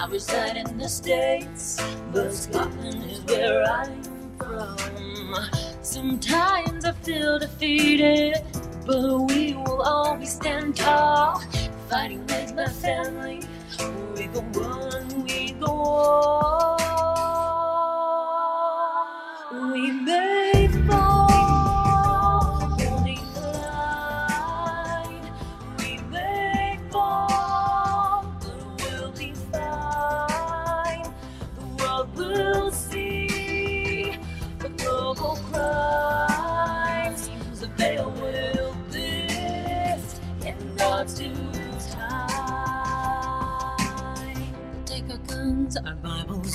I reside in the States, but Scotland is where I'm from. Sometimes I feel defeated, but we will always stand tall. Fighting with my family, we go on, we go on.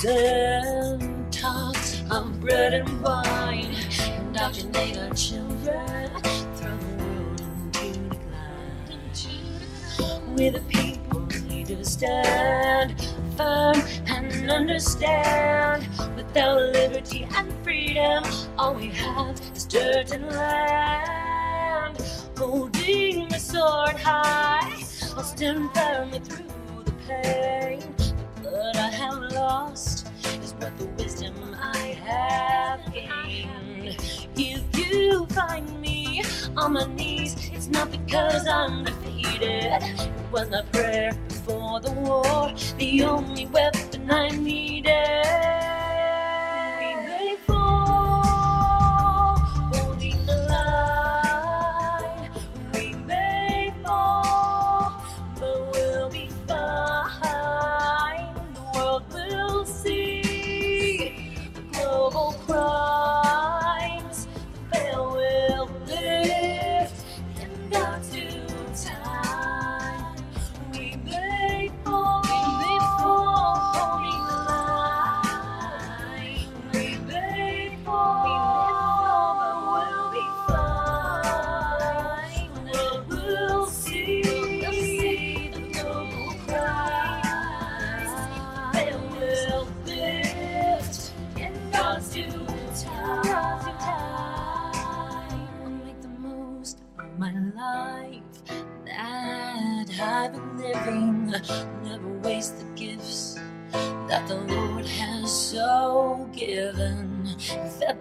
And talks of bread and wine. Indoctrinate our children, throw the world into decline. We the people need to stand firm and understand. Without liberty and freedom, all we have is dirt and land. Holding the sword high, I'll stand firmly through the pain. Lost is what the wisdom I have gained. If you find me on my knees, it's not because I'm defeated. It was my prayer before the war, the only weapon I needed.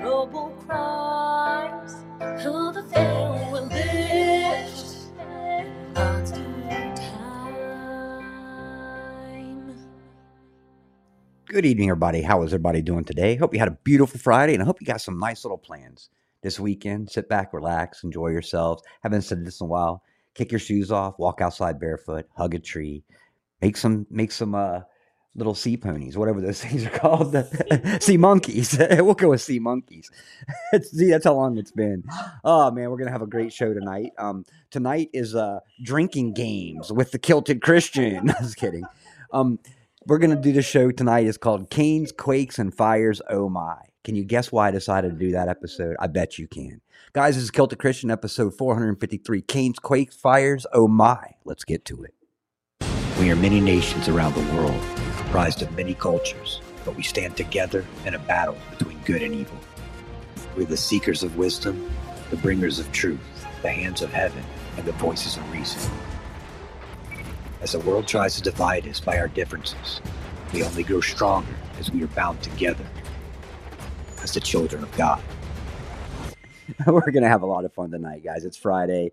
global crimes. The veil will lift. Good evening, everybody. How is everybody doing today? Hope you had a beautiful Friday, and I hope you got some nice little plans this weekend. Sit back, relax, enjoy yourselves. Haven't said this in a while. Kick your shoes off, walk outside barefoot, hug a tree, make some make some uh little sea ponies, whatever those things are called, sea monkeys. we'll go with sea monkeys. See, that's how long it's been. Oh man, we're gonna have a great show tonight. Um, tonight is uh drinking games with the kilted Christian. Just kidding. Um, we're gonna do the show tonight. It's called Canes, Quakes, and Fires. Oh my! Can you guess why I decided to do that episode? I bet you can. Guys, this is Kilted Christian episode 453. Canes, Quakes, Fires. Oh my! Let's get to it. We are many nations around the world, comprised of many cultures, but we stand together in a battle between good and evil. We're the seekers of wisdom, the bringers of truth, the hands of heaven, and the voices of reason. As the world tries to divide us by our differences, we only grow stronger as we are bound together as the children of God. We're gonna have a lot of fun tonight, guys. It's Friday.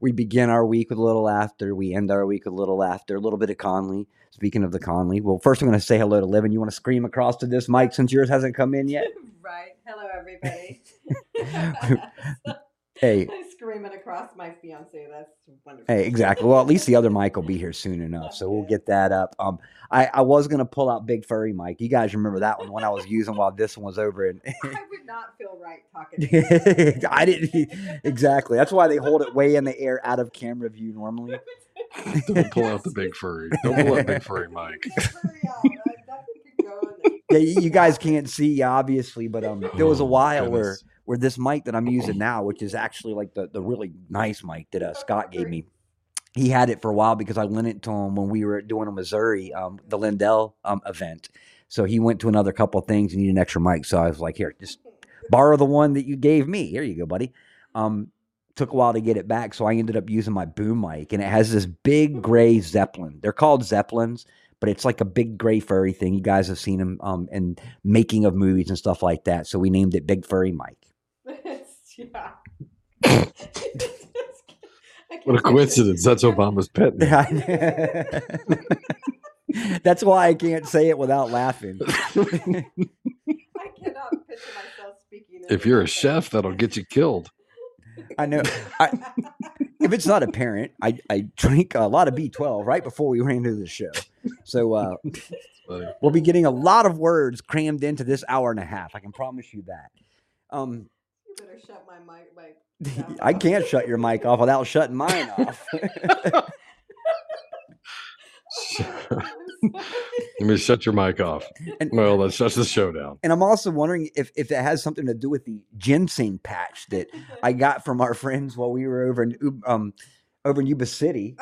We begin our week with a little laughter. We end our week with a little laughter. A little bit of Conley. Speaking of the Conley, well, first I'm gonna say hello to Livin. You want to scream across to this mic since yours hasn't come in yet? right. Hello, everybody. Hey, I'm screaming across my fiance. That's wonderful. Hey, exactly. Well, at least the other mic will be here soon enough, so we'll get that up. Um, I, I was gonna pull out Big Furry Mike. You guys remember that one when I was using while this one was over in I would not feel right talking. to you. I didn't exactly. That's why they hold it way in the air, out of camera view normally. Don't pull out the big furry. Don't pull out big furry Mike. Hurry up, I- nothing can go in there. Yeah, you you guys can't see obviously, but um, there was a Oh, while where goodness. Where this mic that I'm using now, which is actually like the the really nice mic that uh, Scott gave me. He had it for a while because I lent it to him when we were doing a Missouri, um, the Lindell um, event. So he went to another couple of things and needed an extra mic. So I was like, here, just borrow the one that you gave me. Here you go, buddy. Um, took a while to get it back, so I ended up using my boom mic, and it has this big gray Zeppelin. They're called Zeppelins, but it's like a big gray furry thing. You guys have seen them um, in making of movies and stuff like that. So we named it Big Furry Mike. It's- yeah. I What a coincidence. That's Obama's pet. name. That's why I can't say it without laughing. I cannot picture myself speaking. if you're a chef, that'll get you killed. I know. I, if it's not apparent, I, I drank a lot of B12 right before we ran into the show. So uh, we'll be getting a lot of words crammed into this hour and a half. I can promise you that. Um, you better shut my mic. My I can't shut your mic off without shutting mine off. Let me shut your mic off. And- Well, that shuts the show down. and I'm also wondering if, if it has something to do with the ginseng patch that I got from our friends while we were over in Ub- um over in Yuba City.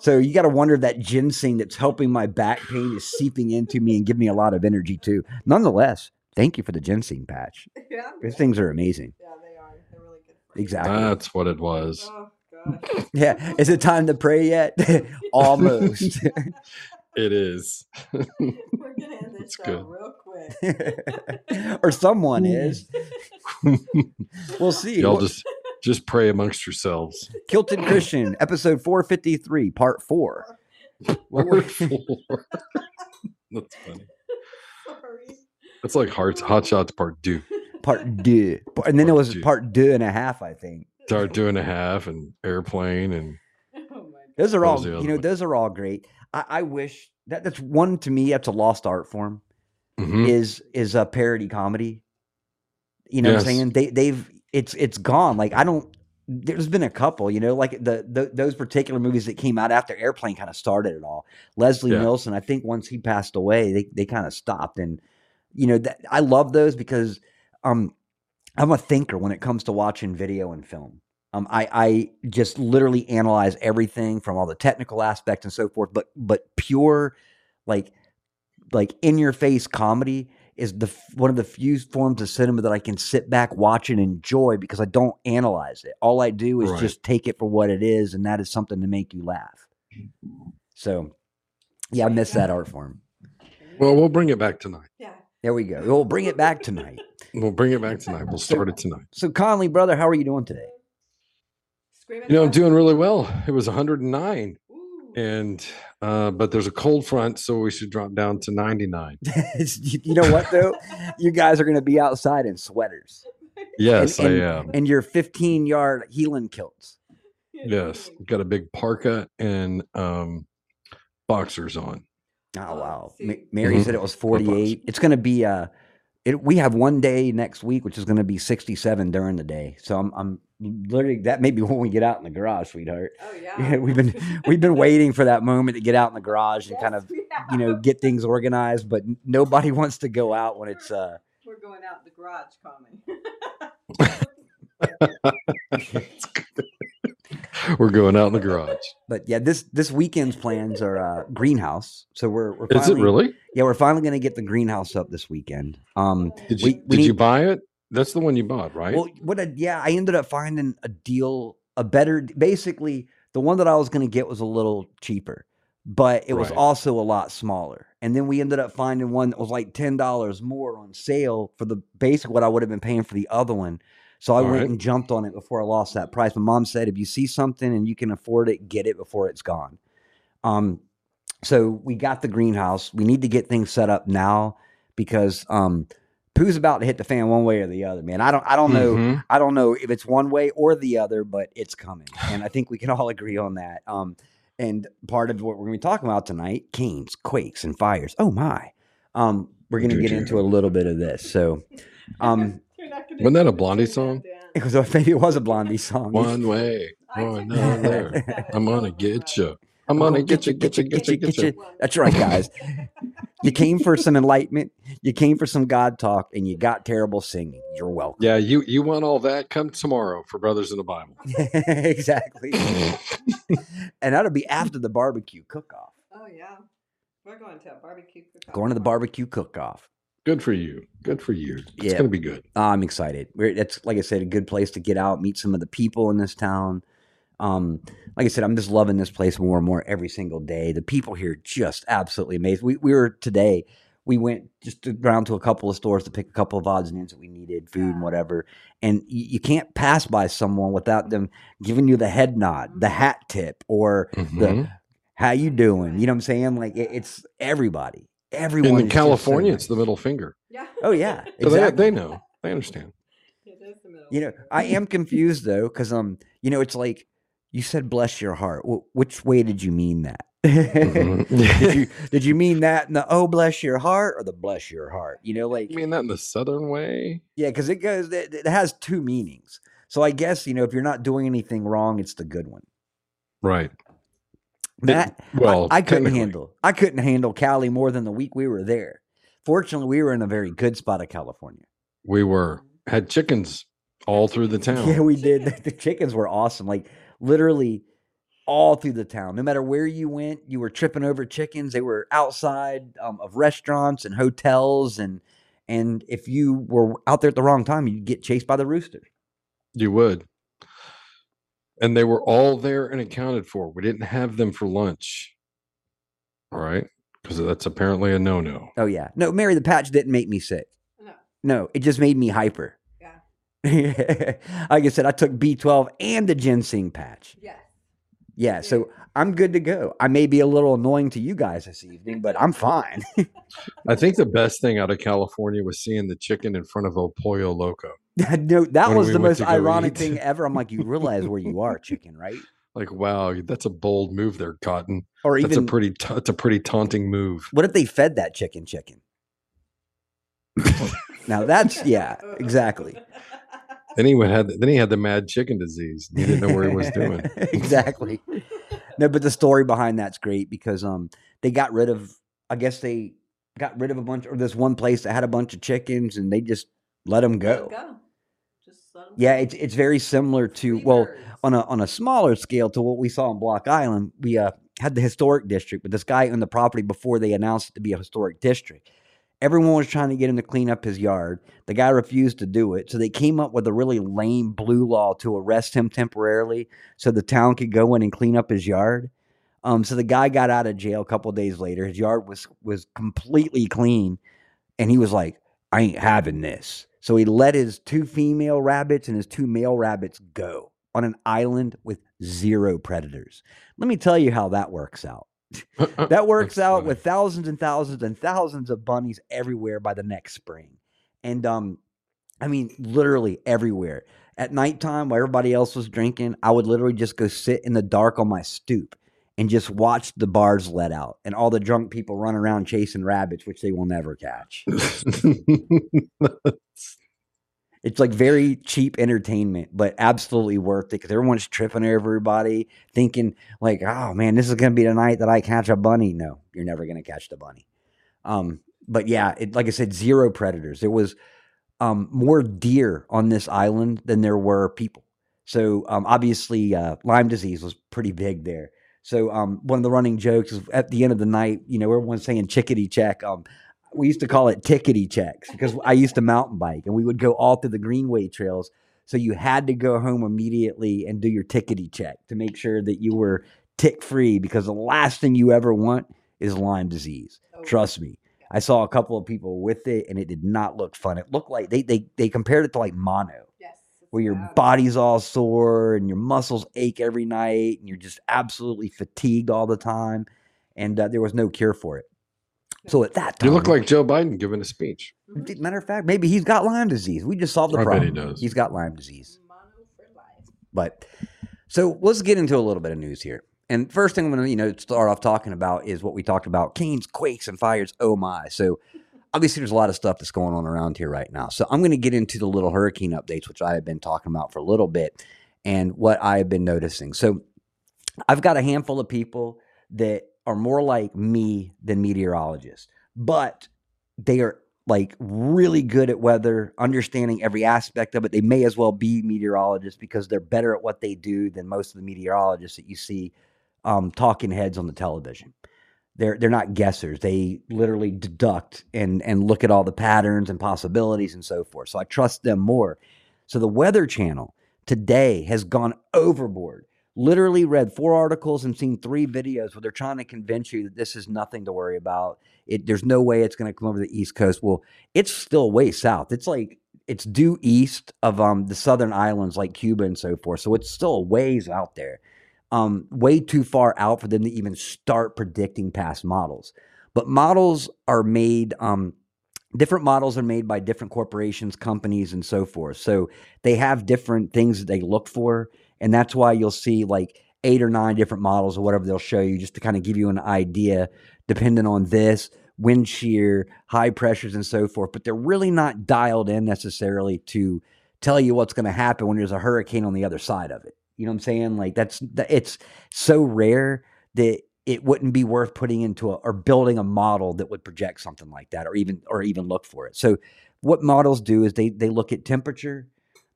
So you got to wonder if that ginseng that's helping my back pain is seeping into me and giving me a lot of energy too. Nonetheless, thank you for the ginseng patch. yeah, These things are amazing. yeah, they are. They're really good. for you. Exactly. That's what it was. Oh. Yeah. Is it time to pray yet? Almost. It is. We're gonna end this That's show good. real quick. or someone is. We'll see. Y'all just just pray amongst yourselves. Kilted Christian, episode 453, part four. What Word four. That's funny. Sorry. That's like Hearts Hot Shots Part Two. Part deux. And then it was deux. part deux and a half, I think. Start doing a half and airplane and Oh my Those are all you know, one? those are all great. I, I wish that that's one to me. That's a lost art form. Mhm. Is is a parody comedy. You know what I'm saying? They they've it's it's gone. Like I don't. There's been a couple, you know, like the, the those particular movies that came out after Airplane kind of started it all. Leslie Yeah. Nielsen, I think once he passed away, they they kind of stopped. And you know, that, I love those because um, I'm a thinker when it comes to watching video and film. Um, I, I just literally analyze everything from all the technical aspects and so forth, but but pure, like like in your face comedy is the one of the few forms of cinema that I can sit back, watch, and enjoy because I don't analyze it. All I do is Right. just take it for what it is, and that is something to make you laugh. So, yeah, I miss that art form. Well, we'll bring it back tonight. Yeah. There we go. We'll bring it back tonight. We'll bring it back tonight. We'll start it tonight. So, Conley, brother, how are you doing today? Screaming. You know, I'm doing really well. It was 109, Ooh. and uh, but there's a cold front, so we should drop down to 99. You you know what though? you guys are going to be outside in sweaters Yes, and- I am. and your 15 yard healing kilts. Yes, got a big parka and um, boxers on. Oh Oh, wow! see. Ma- Mary Mhm. said it was 48. It's going to be uh it, we have one day next week which is going to be 67 during the day. So I'm I'm literally that may be when we get out in the garage, sweetheart. Oh Yeah, yeah. we've been we've been waiting for that moment to get out in the garage and kind of we you know get things organized, but nobody wants to go out when it's uh We're going out in the garage, Connie. We're going out in the garage. but yeah, this this weekend's plans are uh greenhouse. So we're we're Is it really? Yeah, we're finally going to get the greenhouse up this weekend. Um Did you We- we did you buy it? That's the one you bought, right? Well, what? I, yeah, I ended up finding a deal, a better. Basically, the one that I was going to get was a little cheaper, but it was Right. also a lot smaller. And then we ended up finding one that was like ten dollars more on sale for the basic what I would have been paying for the other one. So I All went right. and jumped on it before I lost that price. My mom said, if you see something and you can afford it, get it before it's gone. Um, so we got the greenhouse. We need to get things set up now because um, poo's about to hit the fan one way or the other, man. I don't, I don't know. Mhm. I don't know if it's one way or the other, but it's coming. And I think we can all agree on that. Um, and part of what we're going to be talking about tonight, canes, quakes, and fires. Oh my. Um, we're going to get into a little bit of this. So, um, gonna Wasn't that a Blondie song? down. it was maybe it was a Blondie song. One way I or took that another. one. That I'm gonna get you. I'm oh, gonna get you, get you, get you, get you. That's right, guys. You came for some enlightenment. You came for some God talk, and you got terrible singing. You're welcome. Yeah, you you want all that? Come tomorrow for Brothers in the Bible. exactly. and that'll be after the barbecue cook-off. Oh yeah, we're going to a barbecue. cook-off Going to the barbecue cook-off. Good for you. Good for you. It's Yeah. gonna be good. I'm excited. We're, that's like I said, a good place to get out, meet some of the people in this town. Um, like I said, I'm just loving this place more and more every single day. The people here just absolutely amazing. We we were today. We went just around to a couple of stores to pick a couple of odds and ends that we needed, food and whatever. And you, you can't pass by someone without them giving you the head nod, the hat tip, or the Mhm. "How you doing?" You know what I'm saying? Like it, it's everybody. Everyone And is in just so California, it's the middle finger. Yeah. Oh yeah, So they, exactly. they know. They understand. It is the middle. You know, I am confused though, because um, you know, it's like you said, "Bless your heart." Wh- which way did you mean that? Mhm. did you did you mean that in the "Oh, bless your heart" or the "Bless your heart"? You know, like You mean that in the southern way? yeah, because it goes, it, it has two meanings. So I guess you know, if you're not doing anything wrong, it's the good one. Right. That well, I, I couldn't handle. I couldn't handle Cali more than the week we were there. Fortunately, we were in a very good spot of California. We were had chickens all through the town. Yeah, we did. The, chickens were awesome. Like literally all through the town. No matter where you went, you were tripping over chickens. They were outside um, of restaurants and hotels, and and if you were out there at the wrong time, you'd get chased by the rooster. You would. And they were all there and accounted for. We didn't have them for lunch. All right. Because that's apparently a no no. Oh yeah, no, Mary the Patch didn't make me sick. No. No, it just made me hyper. Yeah. like I said, I took B twelve and the ginseng patch. Yes. Yeah, so I'm good to go. I may be a little annoying to you guys this evening, but I'm fine. I think the best thing out of California was seeing the chicken in front of El Pollo Loco. No, that When was we the most ironic eat. thing ever. I'm like, you realize where you are, chicken, right? Like, wow, that's a bold move there, Cotton. Or That's even a pretty ta- that's a pretty taunting move. what if they fed that chicken chicken? Now that's yeah, exactly. Then he would had then he had the mad chicken disease. He didn't know where he was doing. exactly. No, but the story behind that's great because um they got rid of I guess they got rid of a bunch or this one place that had a bunch of chickens and they just let them Let go. 'em go. Yeah, it's it's very similar to well on a on a smaller scale to what we saw on Block Island. We uh, had the historic district, but this guy owned the property before they announced it to be a historic district. Everyone was trying to get him to clean up his yard. The guy refused to do it, so they came up with a really lame blue law to arrest him temporarily, so the town could go in and clean up his yard. Um, so the guy got out of jail a couple of days later. His yard was was completely clean, and he was like, "I ain't having this." So he let his two female rabbits and his two male rabbits go on an island with zero predators. Let me tell you how that works out. That works out funny. with thousands and thousands and thousands of bunnies everywhere by the next spring. And um I mean literally everywhere. At nighttime while everybody else was drinking, I would literally just go sit in the dark on my stoop and just watch the bars let out and all the drunk people run around chasing rabbits, which they will never catch. It's like very cheap entertainment, but absolutely worth it because everyone's tripping everybody, thinking like, "Oh man, this is gonna be the night that I catch a bunny." No, you're never gonna catch the bunny. Um, but yeah, it, like I said, zero predators. There was um, more deer on this island than there were people. So um, obviously, uh, Lyme disease was pretty big there. So um, one of the running jokes is at the end of the night, you know, everyone's saying chickadee check. Um, we used to call it tickety checks because I used to mountain bike and we would go all through the greenway trails. So you had to go home immediately and do your tickety check to make sure that you were tick free because the last thing you ever want is Lyme disease. Oh, Trust me. I saw a couple of people with it and it did not look fun. It looked like they they they compared it to like mono. Yes. It's where your bad. body's all sore and your muscles ache every night and you're just absolutely fatigued all the time. And uh, there was no cure for it. So at that time, You look like Joe Biden giving a speech. Mhm. Matter of fact, maybe he's got Lyme disease. We just solved the I bet problem. he does. He's got Lyme disease. Mono for life. But so let's get into a little bit of news here. And first thing I'm going to you know start off talking about is what we talked about: canes, quakes, and fires. Oh my! So obviously there's a lot of stuff that's going on around here right now. So I'm going to get into the little hurricane updates, which I have been talking about for a little bit, and what I have been noticing. So I've got a handful of people that are more like me than meteorologists, but they are like really good at weather, understanding every aspect of it. They may as well be meteorologists because they're better at what they do than most of the meteorologists that you see um, talking heads on the television. They're they're not guessers. They literally deduct and and look at all the patterns and possibilities and so forth. So I trust them more. So the Weather Channel today has gone overboard. Literally read four articles and seen three videos where they're trying to convince you that this is nothing to worry about. It there's no way it's going to come over the East Coast. Well, it's still way south. It's like it's due east of um the southern islands like Cuba and so forth. So it's still ways out there. Um, way too far out for them to even start predicting past models. But models are made um different models are made by different corporations, companies, and so forth. So they have different things that they look for. And that's why you'll see like eight or nine different models or whatever they'll show you just to kind of give you an idea, depending on this, wind shear, high pressures, and so forth. But they're really not dialed in necessarily to tell you what's going to happen when there's a hurricane on the other side of it. You know what I'm saying? Like that's it's so rare that it wouldn't be worth putting into a or building a model that would project something like that or even or even look for it. So what models do is they they look at temperature,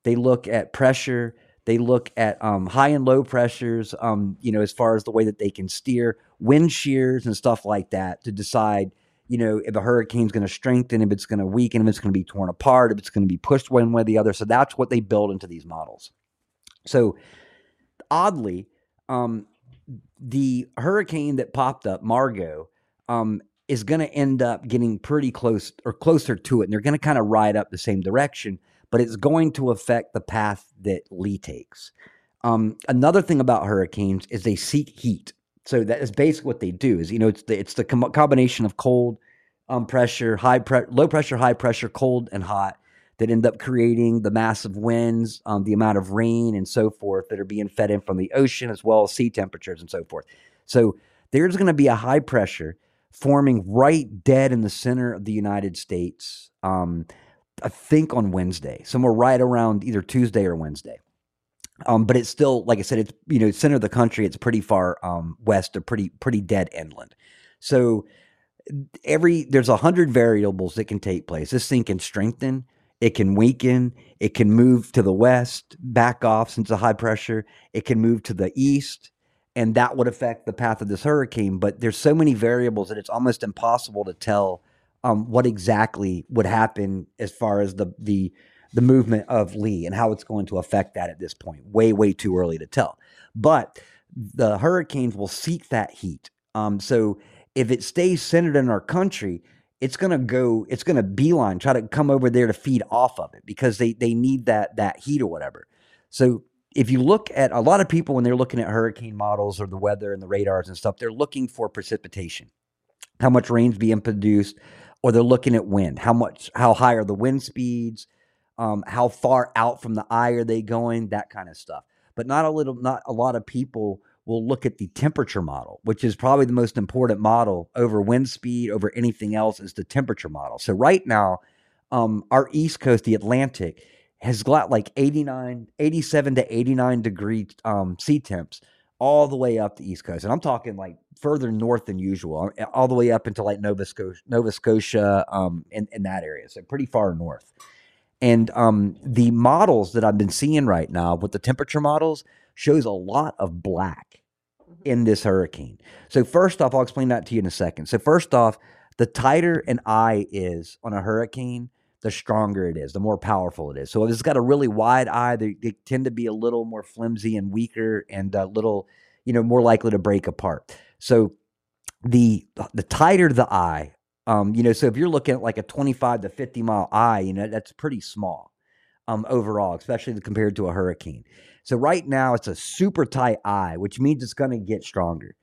they look at pressure, they look at um, high and low pressures, um, you know, as far as the way that they can steer, wind shears and stuff like that to decide, you know, if a hurricane's going to strengthen, if it's going to weaken, if it's going to be torn apart, if it's going to be pushed one way or the other. So that's what they build into these models. So oddly, um, the hurricane that popped up, Margot, um, is going to end up getting pretty close or closer to it. And they're going to kind of ride up the same direction, but it's going to affect the path that Lee takes. Um, another thing about hurricanes is they seek heat. So that is basically what they do. Is you know it's the it's the com- combination of cold um, pressure, high pre- low pressure, high pressure, cold and hot that end up creating the massive winds, um, the amount of rain and so forth that are being fed in from the ocean as well as sea temperatures and so forth. So there's going to be a high pressure forming right dead in the center of the United States. Um, I think on Wednesday, somewhere right around either Tuesday or Wednesday. Um, but it's still, like I said, it's you know center of the country. It's pretty far um, west or pretty pretty dead inland. So every there's a hundred variables that can take place. This thing can strengthen, it can weaken, it can move to the west, back off since the high pressure. It can move to the east, and that would affect the path of this hurricane. But there's so many variables that it's almost impossible to tell um, what exactly would happen as far as the the the movement of Lee and how it's going to affect that at this point. Way way too early to tell. But the hurricanes will seek that heat. Um, so if it stays centered in our country, it's gonna go, it's gonna beeline, try to come over there to feed off of it because they they need that that heat or whatever. So if you look at a lot of people when they're looking at hurricane models or the weather and the radars and stuff, they're looking for precipitation, how much rain's being produced, or they're looking at wind, how much, how high are the wind speeds, um, how far out from the eye are they going, that kind of stuff. But not a little, not a lot of people will look at the temperature model, which is probably the most important model over wind speed, over anything else, is the temperature model. So right now, um, our East Coast, the Atlantic, has got like 89, 87 to 89 degree um, sea temps all the way up the East Coast. And I'm talking like further north than usual, all the way up into like Nova Scotia, Nova Scotia um, in, in that area. So pretty far north. And um, the models that I've been seeing right now with the temperature models shows a lot of black Mhm. in this hurricane. So first off, I'll explain that to you in a second. So first off, the tighter an eye is on a hurricane, the stronger it is, the more powerful it is. So if it's got a really wide eye, they, they tend to be a little more flimsy and weaker and a little, you know, more likely to break apart. So the the tighter the eye, um, you know, so if you're looking at like a 25 to 50 mile eye, you know, that's pretty small. um, overall, especially compared to a hurricane. So right now it's a super tight eye, which means it's going to get stronger.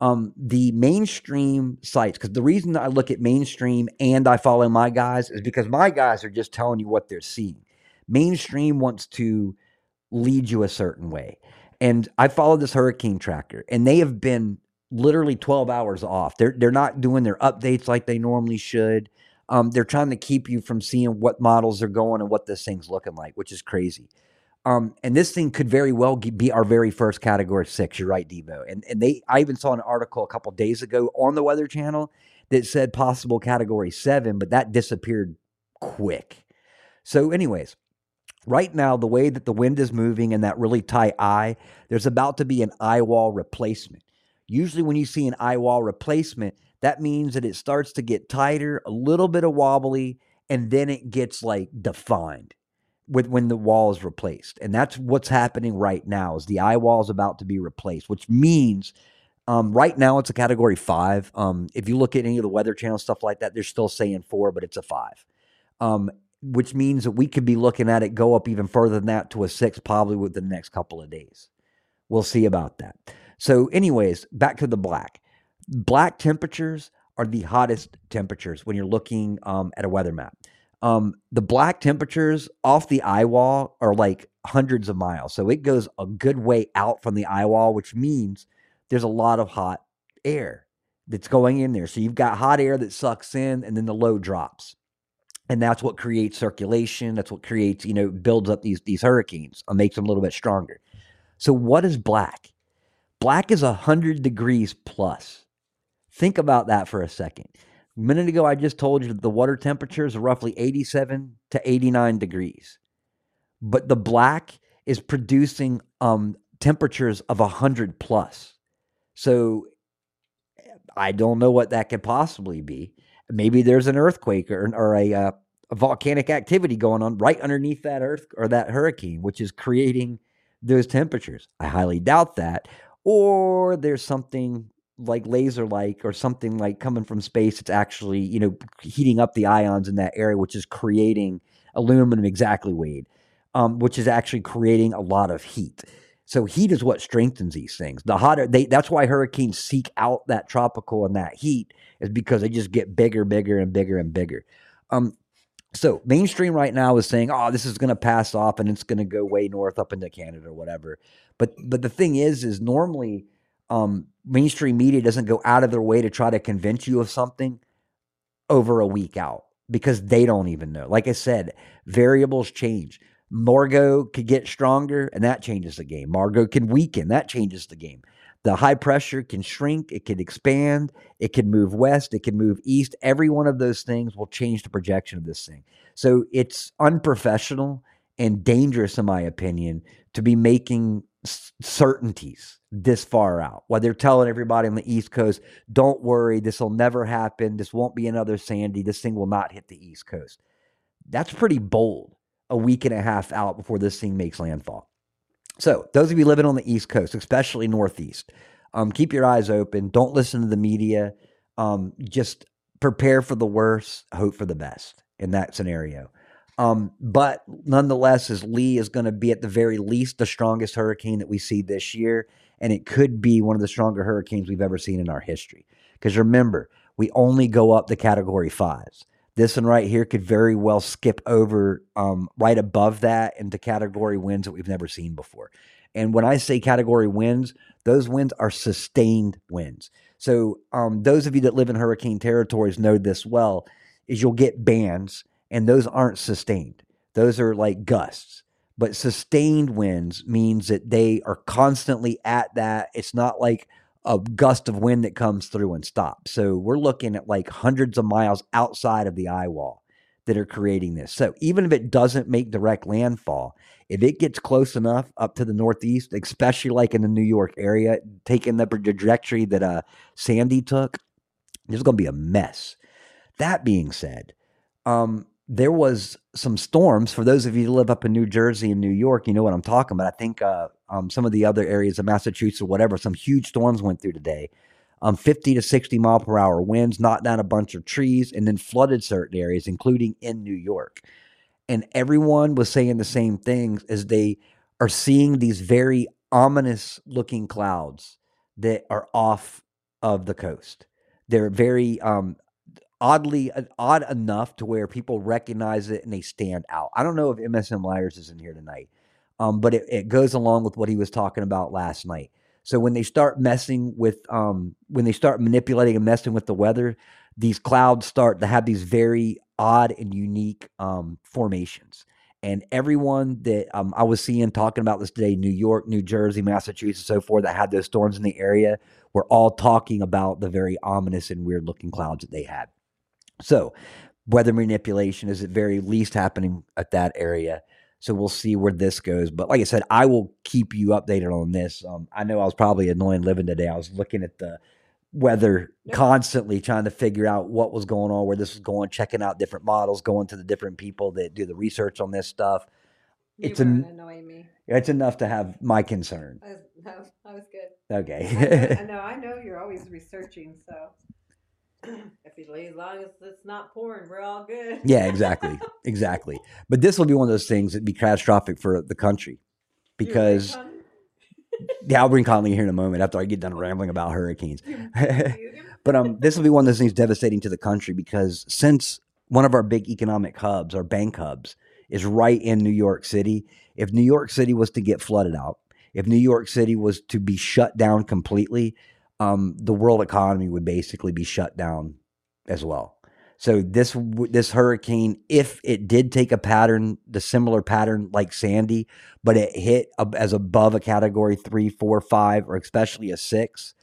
Um, the mainstream sites, because the reason that I look at mainstream and I follow my guys is because my guys are just telling you what they're seeing. Mainstream wants to lead you a certain way. And I follow this hurricane tracker, and they have been literally 12 hours off. They're they're not doing their updates like they normally should. Um, they're trying to keep you from seeing what models are going and what this thing's looking like, which is crazy. Um, and this thing could very well be our very first category six. You're right, Devo. And and they, I even saw an article a couple days ago on the Weather Channel that said possible category seven, but that disappeared quick. So, anyways, right now the way that the wind is moving and that really tight eye, there's about to be an eye wall replacement. Usually, when you see an eye wall replacement, that means that it starts to get tighter, a little bit of wobbly, and then it gets like defined with when the wall is replaced. And that's what's happening right now is the eye wall is about to be replaced, which means um, right now it's a category five. Um, if you look at any of the weather channel stuff like that, they're still saying four, but it's a five. Um, which means that we could be looking at it go up even further than that to a six probably within the next couple of days. We'll see about that. So, anyways, back to the black. Black temperatures are the hottest temperatures when you're looking um, at a weather map. Um, the black temperatures off the eye wall are like hundreds of miles. So it goes a good way out from the eye wall, which means there's a lot of hot air that's going in there. So you've got hot air that sucks in and then the low drops. And that's what creates circulation. That's what creates, you know, builds up these these hurricanes and makes them a little bit stronger. So what is black? Black is 100 degrees plus. Think about that for a second. A minute ago, I just told you that the water temperatures are roughly 87 to 89 degrees. But the black is producing um, temperatures of 100 plus. So I don't know what that could possibly be. Maybe there's an earthquake or, or a, uh, a volcanic activity going on right underneath that earth or that hurricane, which is creating those temperatures. I highly doubt that. Or there's something like laser like or something like coming from space it's actually you know heating up the ions in that area which is creating aluminum exactly weighed um, which is actually creating a lot of heat. So heat is what strengthens these things. The hotter they that's why hurricanes seek out that tropical and that heat is because they just get bigger bigger and bigger and bigger. Um, so mainstream right now is saying oh this is going to pass off and it's going to go way north up into canada or whatever. But but the thing is is normally um, mainstream media doesn't go out of their way to try to convince you of something over a week out because they don't even know. Like I said, variables change. Margot could get stronger, and that changes the game. Margot can weaken, that changes the game. The high pressure can shrink, it can expand, it can move west, it can move east. Every one of those things will change the projection of this thing. So it's unprofessional and dangerous, in my opinion, to be making certainties this far out. While they're telling everybody on the East Coast, don't worry, this will never happen. This won't be another Sandy. This thing will not hit the East Coast. That's pretty bold a week and a half out before this thing makes landfall. So, those of you living on the East Coast, especially Northeast, um, keep your eyes open. Don't listen to the media. Um, just prepare for the worst, hope for the best in that scenario. Um, but nonetheless, as Lee is going to be at the very least the strongest hurricane that we see this year, and it could be one of the stronger hurricanes we've ever seen in our history. Because remember, we only go up the category fives. This one right here could very well skip over um, right above that into category winds that we've never seen before. And when I say category winds, those winds are sustained winds. So um, those of you that live in hurricane territories know this well. Is you'll get bands and those aren't sustained. Those are like gusts. But sustained winds means that they are constantly at that. It's not like a gust of wind that comes through and stops. So we're looking at like hundreds of miles outside of the eye wall that are creating this. So even if it doesn't make direct landfall, if it gets close enough up to the northeast, especially like in the New York area, taking the trajectory that uh, Sandy took, there's going to be a mess. That being said, um, there was some storms. For those of you who live up in New Jersey and New York, you know what I'm talking about. I think uh, um, some of the other areas of Massachusetts or whatever, some huge storms went through today. Um, 50 to 60 mile per hour winds, knocked down a bunch of trees, and then flooded certain areas, including in New York. and everyone was saying the same things as they are seeing these very ominous looking clouds that are off of the coast. They're very um, oddly uh, odd enough to where people recognize it and they stand out. I don't know if MSM Liars is in here tonight, um, but it, it goes along with what he was talking about last night. So when they start messing with, um, when they start manipulating and messing with the weather, these clouds start to have these very odd and unique um, formations. And everyone that um, I was seeing talking about this today, New York, New Jersey, Massachusetts, so forth, that had those storms in the area, were all talking about the very ominous and weird looking clouds that they had. So, weather manipulation is at very least happening at that area. So we'll see where this goes. But like I said, I will keep you updated on this. Um, I know I was probably annoying living today. I was looking at the weather Yep. constantly, trying to figure out what was going on, where this was going, checking out different models, going to the different people that do the research on this stuff. You It's a annoying me. It's enough to have my concern. I was, no, I was good. I know, I Okay. know, I know you're always researching, so if you as long as it's not pouring, we're all good. yeah, exactly. Exactly. But this will be one of those things that'd be catastrophic for the country because, yeah, I'll bring Conley here in a moment after I get done rambling about hurricanes. You- you him? But um, this will be one of those things devastating to the country because since one of our big economic hubs, our bank hubs, is right in New York City, if New York City was to get flooded out, if New York City was to be shut down completely, um, the world economy would basically be shut down as well. So this this hurricane, if it did take a pattern, the similar pattern like Sandy, but it hit as above a category three, four, five, or especially a six,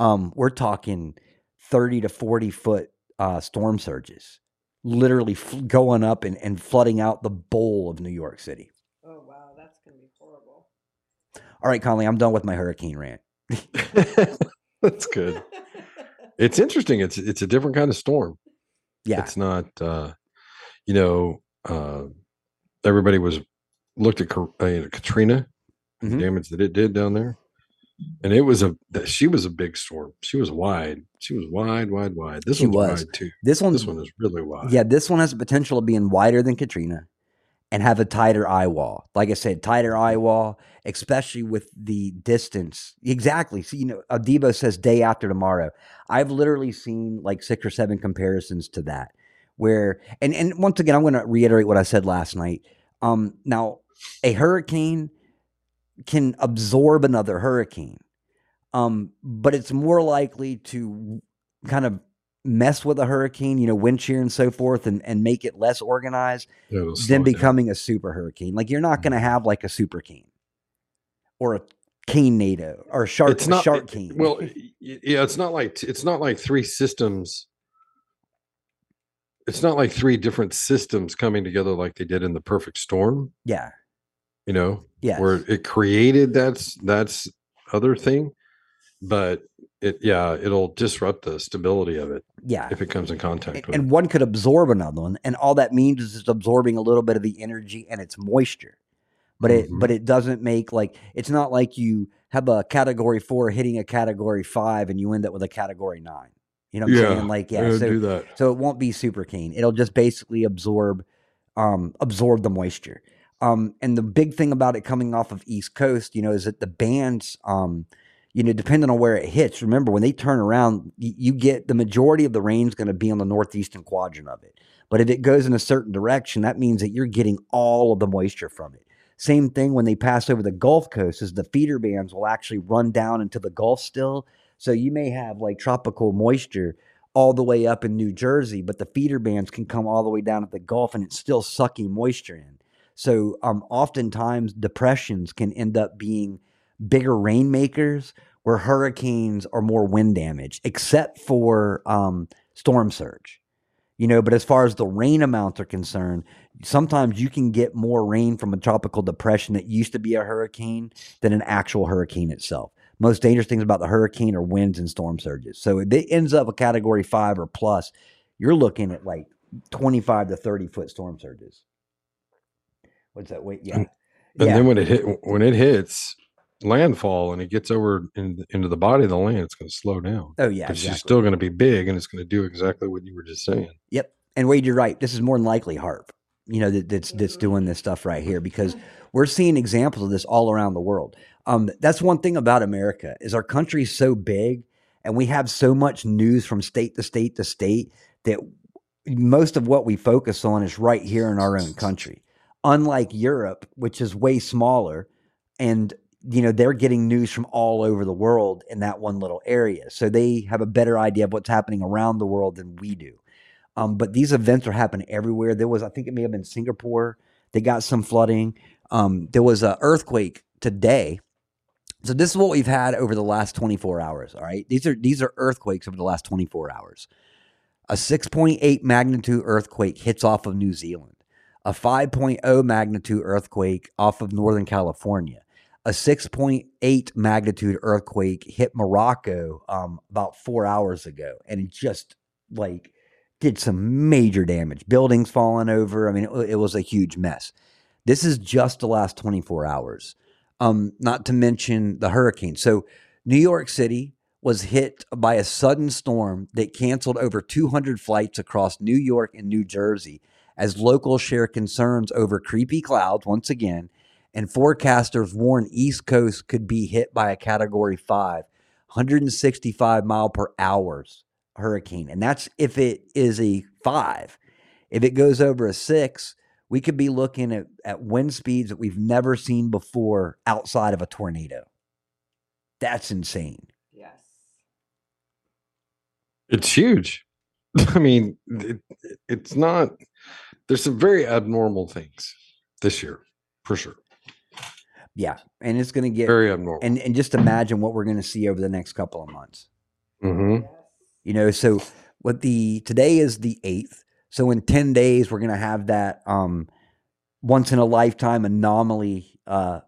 um, we're talking 30 to 40 foot uh, storm surges, literally f- going up and, and flooding out the bowl of New York City. Oh wow, that's gonna be horrible. All right, Conley, I'm done with my hurricane rant. That's good. It's interesting. It's it's a different kind of storm. Yeah. It's not uh you know, uh everybody was looked at uh, Katrina and Mhm. the damage that it did down there. And it was a that- she was a big storm. She was wide. She was wide, wide, wide. This She one's was. wide too. This one's This one is really wide. Yeah, this one has the potential of being wider than Katrina and have a tighter eye wall. Like I said, tighter eye wall, especially with the distance. Exactly. So, you know, Adebo says day after tomorrow. I've literally seen like six or seven comparisons to that. Where and and once again, I'm going to reiterate what I said last night. Um, now, a hurricane can absorb another hurricane, um, but it's more likely to kind of mess with a hurricane, you know, wind shear and so forth, and, and make it less organized Yeah, than it down. becoming a super hurricane. Like you're not mm-hmm. going to have like a super cane or a cane NATO or a shark, it's not shark it- cane. Well, yeah, it's not like it's not like three systems. It's not like three different systems coming together like they did in the perfect storm. yeah, You know, yeah, where it created that's that's other thing, but it yeah it'll disrupt the stability of it yeah. if it comes in contact And, with. and one could absorb another one, and all that means is it's absorbing a little bit of the energy and its moisture. But it Mhm. but it doesn't make like it's not like you have a category four hitting a category five and you end up with a category nine. You know what I'm yeah, saying? Like yeah, so do that. so it won't be super keen. It'll just basically absorb um absorb the moisture. Um and the big thing about it coming off of East Coast, you know, is that the bands um you know, depending on where it hits, remember when they turn around, you, get the majority of the rain's going to be on the northeastern quadrant of it. But if it goes in a certain direction, that means that you're getting all of the moisture from it. Same thing when they pass over the Gulf Coast, is the feeder bands will actually run down into the Gulf still. So you may have like tropical moisture all the way up in New Jersey, but the feeder bands can come all the way down at the Gulf and it's still sucking moisture in. So um, oftentimes depressions can end up being bigger rainmakers where hurricanes are more wind damage, except for um, storm surge. You know, but as far as the rain amounts are concerned, sometimes you can get more rain from a tropical depression that used to be a hurricane than an actual hurricane itself. Most dangerous things about the hurricane are winds and storm surges. So if it ends up a category five or plus, you're looking at like 25 to 30 foot storm surges. What's that? Wait, yeah. And yeah. then when it hit when it hits landfall and it gets over in, into the body of the land, it's going to slow down. oh, yeah. but she's still going to be big and it's going to do exactly what you were just saying. Yep. And Wade, you're right. This is more than likely HAARP. you know, that, that's that's doing this stuff right here because we're seeing examples of this all around the world. Um, that's one thing about America is our country's so big and we have so much news from state to state to state that most of what we focus on is right here in our own country. Unlike Europe, which is way smaller, and you know they're getting news from all over the world in that one little area, so they have a better idea of what's happening around the world than we do. Um, but these events are happening everywhere. There was, I think, it may have been Singapore. They got some flooding. Um, there was an earthquake today. So this is what we've had over the last 24 hours. All right, these are these are earthquakes over the last 24 hours. A 6.8 magnitude earthquake hits off of New Zealand. A 5.0 magnitude earthquake off of Northern California. A 6.8 magnitude earthquake hit Morocco um, about four hours ago, and it just like did some major damage. Buildings falling over. I mean, it, it was a huge mess. This is just the last 24 hours. Um, not to mention the hurricane. So, New York City was hit by a sudden storm that canceled over 200 flights across New York and New Jersey as locals share concerns over creepy clouds once again. And forecasters warn East Coast could be hit by a category five, 165 mile per hours hurricane. And that's if it is a five. If it goes over a six, we could be looking at, at wind speeds that we've never seen before outside of a tornado. That's insane. Yes. It's huge. I mean, it, it's not. There's some very abnormal things this year, for sure. Yeah. And it's going to get, Very abnormal. and, and just imagine what we're going to see over the next couple of months. hmm You know, so what the today is the eighth. So in 10 days, we're gonna have that um once in a lifetime anomaly uh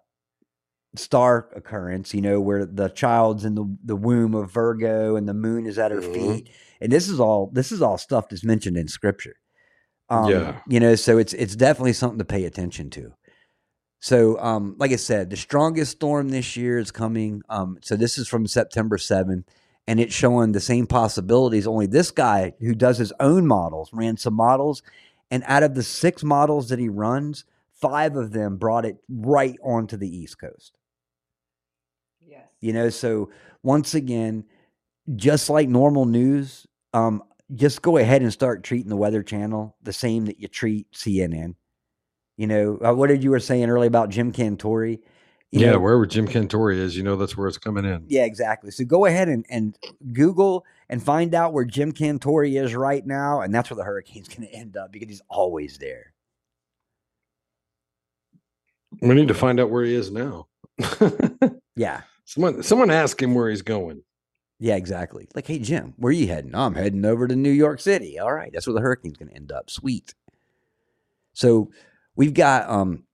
star occurrence, you know, where the child's in the, the womb of Virgo and the moon is at her Mhm. feet. And this is all this is all stuff that's mentioned in scripture. Um, Yeah. you know, so it's it's definitely something to pay attention to. So, um, like I said, the strongest storm this year is coming. Um, so this is from September 7th, and it's showing the same possibilities. Only this guy who does his own models ran some models, and out of the six models that he runs, five of them brought it right onto the East Coast. Yes. You know, so once again, just like normal news, um, just go ahead and start treating the Weather Channel the same that you treat CNN. You know, uh, what did you were saying earlier about Jim Cantore? You Yeah, know, wherever Jim Cantore is, you know that's where it's coming in. yeah, exactly. So go ahead and, and Google and find out where Jim Cantore is right now, and that's where the hurricane's going to end up because he's always there. We need to find out where he is now. Yeah, someone, someone ask him where he's going. yeah, exactly. Like, hey Jim, where are you heading? I'm heading over to New York City. All right, that's where the hurricane's going to end up. Sweet. So we've got um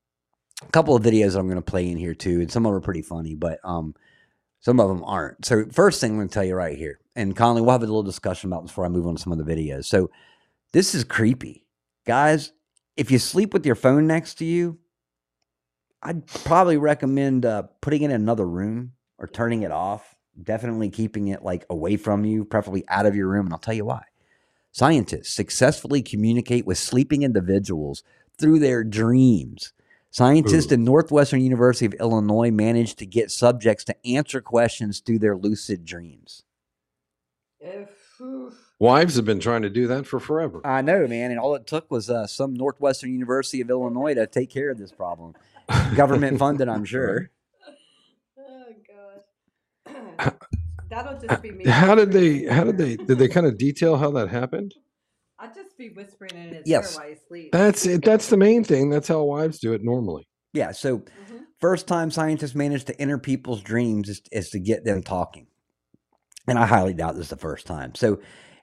a couple of videos I'm going to play in here too, and some of them are pretty funny, but um some of them aren't. So first thing I'm going to tell you right here, and Conley, we'll have a little discussion about before I move on to some of the videos. So this is creepy, guys. If you sleep with your phone next to you, I'd probably recommend uh, putting it in another room or turning it off. Definitely keeping it like away from you, preferably out of your room. And I'll tell you why. Scientists successfully communicate with sleeping individuals through their dreams. Scientists Ooh. in Northwestern University of Illinois managed to get subjects to answer questions through their lucid dreams. Wives have been trying to do that for forever. I know, man, and all it took was uh, some Northwestern University of Illinois to take care of this problem. Government funded, I'm sure. oh god. That'll just be me. How did they? How did they? Did they kind of detail how that happened? I'd just be whispering in his Yes. ear while he sleeps. That's it. That's the main thing. That's how wives do it normally. Yeah, so Mhm. first time scientists managed to enter people's dreams is, is to get them talking. And I highly doubt this is the first time. So,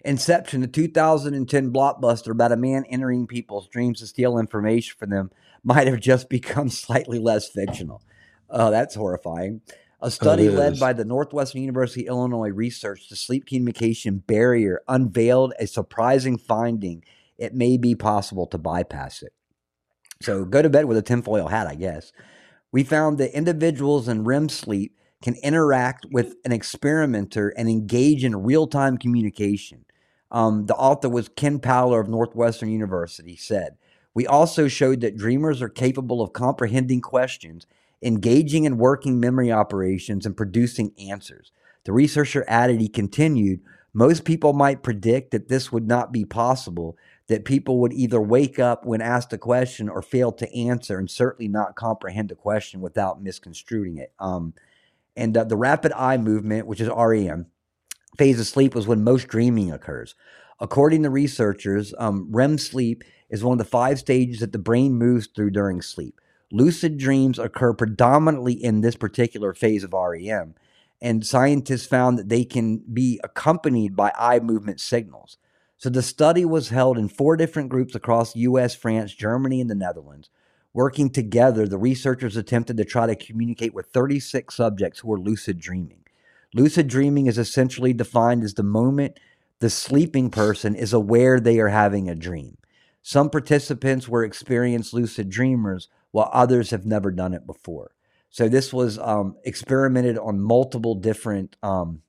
Inception, the 2010 blockbuster about a man entering people's dreams to steal information from them, might have just become slightly less fictional. Oh, that's horrifying. A study led by the Northwestern University Illinois research, the sleep communication barrier, unveiled a surprising finding. It may be possible to bypass it. So go to bed with a tinfoil hat, I guess. We found that individuals in REM sleep can interact with an experimenter and engage in real time communication. Um, the author was Ken Paller of Northwestern University, said, We also showed that dreamers are capable of comprehending questions, engaging in working memory operations, and producing answers. The researcher added, he continued, most people might predict that this would not be possible, that people would either wake up when asked a question or fail to answer, and certainly not comprehend a question without misconstruing it. Um, and uh, the rapid eye movement, which is REM, phase of sleep was when most dreaming occurs. According to researchers, um, REM sleep is one of the five stages that the brain moves through during sleep. Lucid dreams occur predominantly in this particular phase of REM, and scientists found that they can be accompanied by eye movement signals. So the study was held in four different groups across US, France, Germany, and the Netherlands. Working together, the researchers attempted to try to communicate with 36 subjects who were lucid dreaming. Lucid dreaming is essentially defined as the moment the sleeping person is aware they are having a dream. Some participants were experienced lucid dreamers, while others have never done it before. So this was um, experimented on multiple different um,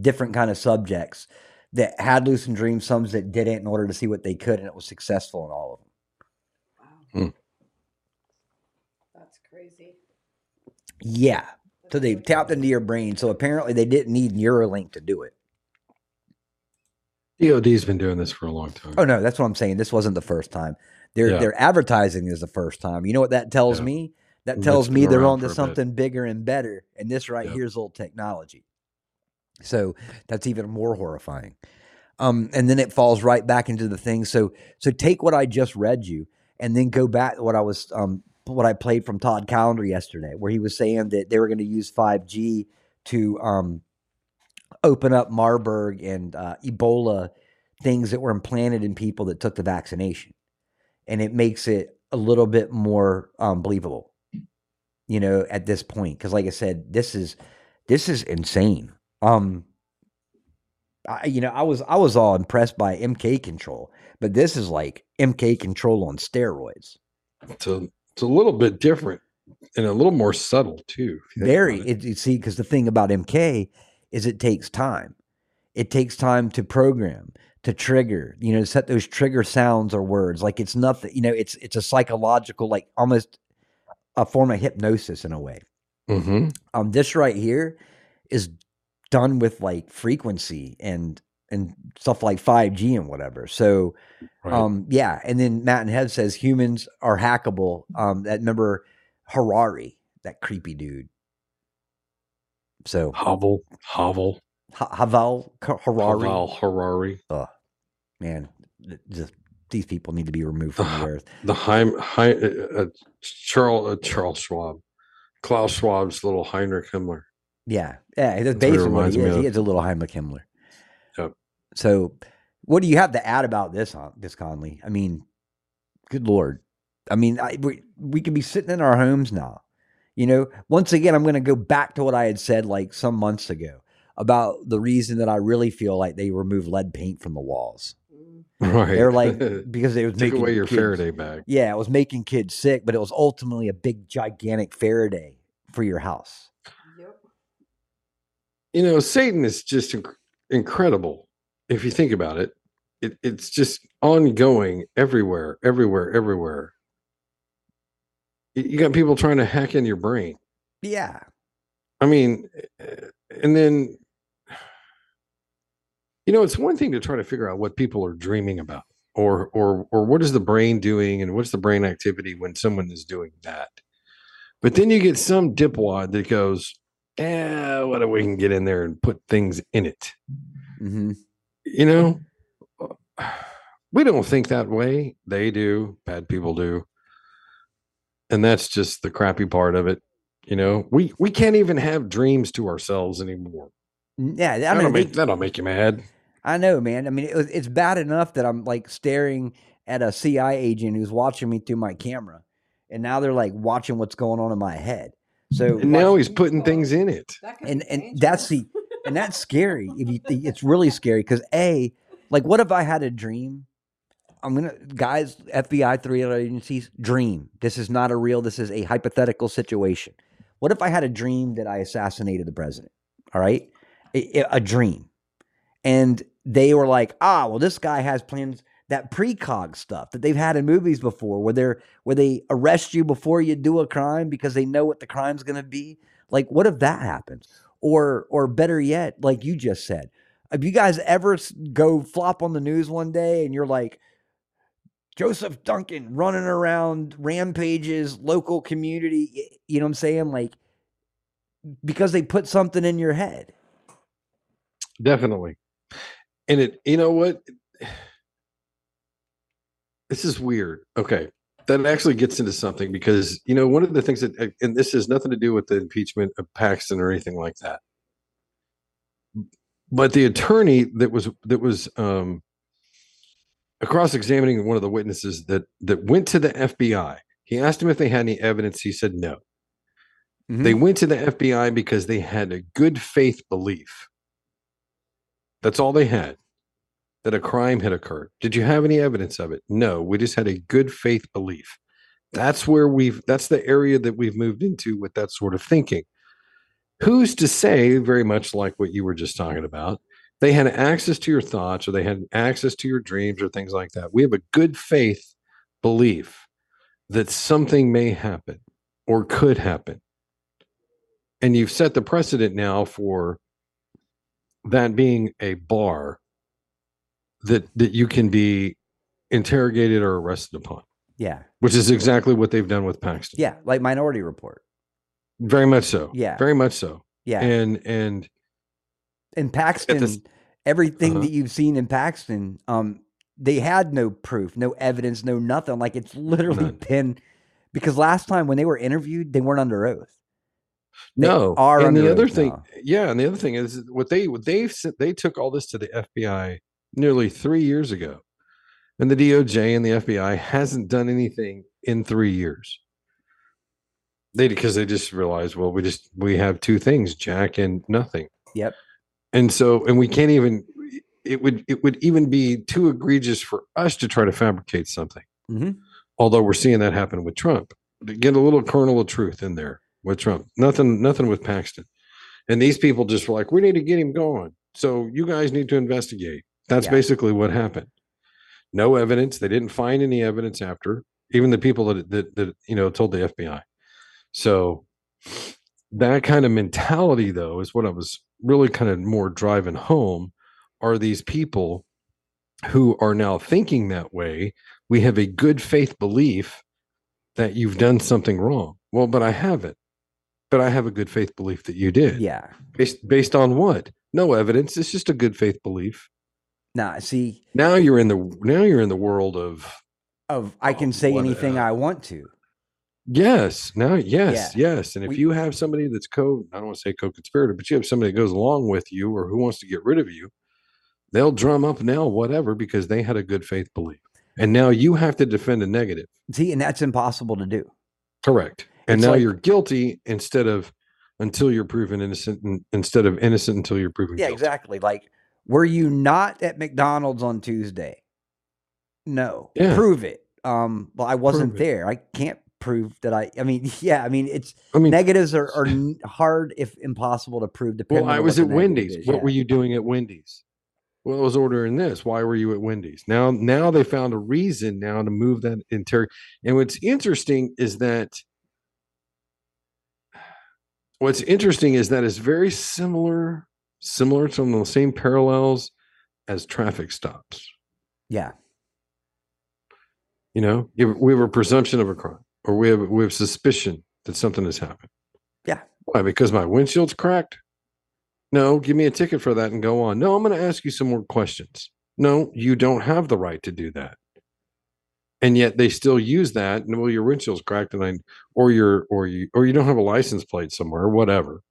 different kind of subjects that had lucid dreams, some that didn't, in order to see what they could, and it was successful in all of them. Wow. Hmm. That's crazy. Yeah. That's So they really tapped into your brain. So apparently they didn't need Neuralink to do it. DOD's been doing this for a long time. Oh no, that's what I'm saying. This wasn't the first time. They're Yeah. they're advertising is the first time. You know what that tells Yeah. me? That tells me they're around on to bit. something bigger and better. And this right here is old technology. So that's even more horrifying. Um, and then it falls right back into the thing. So so take what I just read you and then go back to what I was um what I played from Todd Callender yesterday, where he was saying that they were going to use 5G to um open up Marburg and uh, Ebola things that were implanted in people that took the vaccination, and it makes it a little bit more um, believable. You know, at this point, because like I said, this is this is insane. Um, I, you know, I was I was all impressed by MK control, but this is like MK control on steroids. It's a, it's a little bit different and a little more subtle too. if you think Very, it. it, you see, because the thing about MK is it takes time. It takes time to program, to trigger, you know, set those trigger sounds or words. Like it's nothing, you know, it's it's a psychological, like almost a form of hypnosis in a way. Mhm. Um, this right here is done with like frequency and and stuff like 5G and whatever. So Right. um, yeah, and then Matt and Head says humans are hackable. Um, that remember Harari, that creepy dude. So Hovel, Hovel, Ha- Haval Harari, Haval, Harari. man, just these people need to be removed from the earth. The Heim, Heim uh, uh, Charles, uh, Charles Schwab, Klaus Schwab's little Heinrich Himmler. Yeah, yeah, that's basically what reminds he is. He is a little Heinrich Himmler. Yep. So, what do you have to add about this, this Conley? I mean, good lord. I mean, I, we we could be sitting in our homes now. You know, once again, I'm going to go back to what I had said like some months ago about the reason that I really feel like they removed lead paint from the walls. Right. They're like because it was took making away your kids- Faraday bag. Yeah, it was making kids sick, but it was ultimately a big, gigantic Faraday for your house. Yep. You know, Satan is just inc- incredible. If you think about it, it it's just ongoing everywhere, everywhere, everywhere. You got people trying to hack in your brain. Yeah, I mean, uh, and then, you know, it's one thing to try to figure out what people are dreaming about, or or or what is the brain doing, and what's the brain activity when someone is doing that. But then you get some dipwad that goes, "Yeah, what if we can get in there and put things in it?" hmm You know, we don't think that way. They do. Bad people do, and that's just the crappy part of it. You know, we we can't even have dreams to ourselves anymore. Yeah. I That'll mean, make they- that'll make you mad. I know, man. I mean, it was, it's bad enough that I'm like staring at a CI agent who's watching me through my camera, and now they're like watching what's going on in my head. So And now he's putting things in it. That and be and that's the and that's scary. If you think it's really scary, because a like, what if I had a dream? I'm gonna guys, FBI, three other agencies, dream. This is not a real. This is a hypothetical situation. What if I had a dream that I assassinated the president? All right, a, dream, and they were like, ah, well, this guy has plans. that precog stuff that they've had in movies before where they're where they arrest you before you do a crime because they know what the crime's going to be. Like what if that happens? Or or better yet like you just said have you guys ever go flop on the news one day and you're like joseph duncan running around rampages local community you know what i'm saying? Like because they put something in your head Definitely. And it, you know what? This is weird. Okay. That actually gets into something because, you know, one of the things that, uh, and this has nothing to do with the impeachment of Paxton or anything like that. But the attorney that was, that was, um, cross examining one of the witnesses that, that went to the FBI, he asked him if they had any evidence. He said no. They went to the FBI because they had a good faith belief. That's all they had that a crime had occurred. Did you have any evidence of it? No, we just had a good faith belief. That's where we've, that's the area that we've moved into with that sort of thinking. Who's to say, very much like what you were just talking about, they had access to your thoughts or they had access to your dreams or things like that. We have a good faith belief that something may happen or could happen and you've set the precedent now for that being a bar that that you can be interrogated or arrested upon yeah which is exactly what they've done with paxton yeah like minority report very much so Yeah. very much so yeah and and in Paxton, this- everything Uh-huh. that you've seen in Paxton, um, they had no proof, no evidence, no nothing. Like it's literally None. been because last time when they were interviewed, they weren't under oath. They no are and the other thing now. yeah and the other thing is what they what they said they took all this to the fbi nearly three years ago and the doj and the fbi hasn't done anything in three years they because they just realized well we just we have two things jack and nothing Yep. and so and we can't even it would it would even be too egregious for us to try to fabricate something Mhm. although we're seeing that happen with trump get a little kernel of truth in there with trump. Nothing nothing with paxton. And these people just were like we need to get him going so you guys need to investigate. That's Yeah. basically what happened. No evidence. They didn't find any evidence after. Even the people that that, that you know told the fbi so that kind of mentality though is what i was really kind of more driving home are these people who are now thinking that way. We have a good faith belief that you've done something wrong. Well but i haven't but i have a good faith belief that you did. Yeah. based based on what? No evidence. It's just a good faith belief. Nah, see, now you're in the now you're in the world of of I can say what, anything uh, I want to. yes. Now yes yes. And if We- you have somebody that's co i don't want to say co-conspirator but you have somebody that goes along with you or who wants to get rid of you they'll drum up now whatever because they had a good faith belief. And now you have to defend a negative. See, and that's impossible to do. correct and It's now like- you're guilty instead of until you're proven innocent and- instead of innocent until you're proven Yeah, guilty. exactly. Like, were you not at McDonald's on Tuesday? No. Yeah. Prove it. Um, well, I wasn't there. I can't prove that I. I mean, yeah. I mean, it's i mean negatives are, are hard, if impossible, to prove. Depending Well, I was at Wendy's. is, What yeah. were you doing at Wendy's? Well, I was ordering this. Why were you at Wendy's? Now, now they found a reason now to move that inter. And what's interesting is that what's interesting is that it's very similar, similar to the same parallels as traffic stops. Yeah, You know, we have a presumption of a crime, or we have we have suspicion that something has happened. Yeah. Why? Because my windshield's cracked. No, give me a ticket for that and go on. No, I'm going to ask you some more questions. No, you don't have the right to do that. And yet they still use that. And well, your windshield's cracked, and I, or your, or you, or you don't have a license plate somewhere, whatever.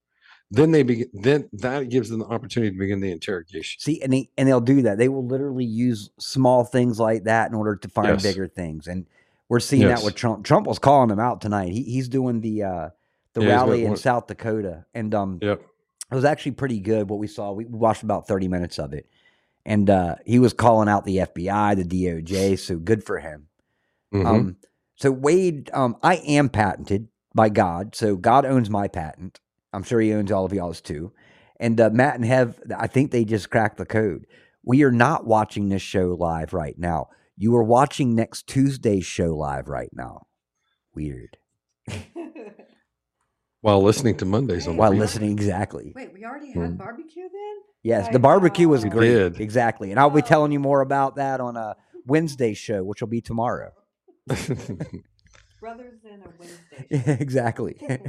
Then they begin. Then that gives them the opportunity to begin the interrogation. see, and they and they'll do that. They will literally use small things like that in order to find Yes. bigger things. And we're seeing Yes. that with Trump. Trump was calling them out tonight. He, he's doing the uh, the Yeah, rally in South Dakota, and um, Yep. it was actually pretty good what we saw. We we watched about 30 minutes of it. And uh, he was calling out the FBI, the DOJ. So good for him. Mhm. Um, so Wade, um, I am patented by God. So God owns my patent. I'm sure he owns all of y'all's too. And uh, Matt and Hev, I think they just cracked the code. We are not watching this show live right now. You are watching next Tuesday's show live right now. Weird. While listening to Mondays on While listening, exactly. Wait, we already had barbecue then? Yes, I the barbecue was know. We great. did. Exactly. And I'll be Oh. telling you more about that on a Wednesday show, which will be tomorrow. Brothers in a Wednesday. exactly.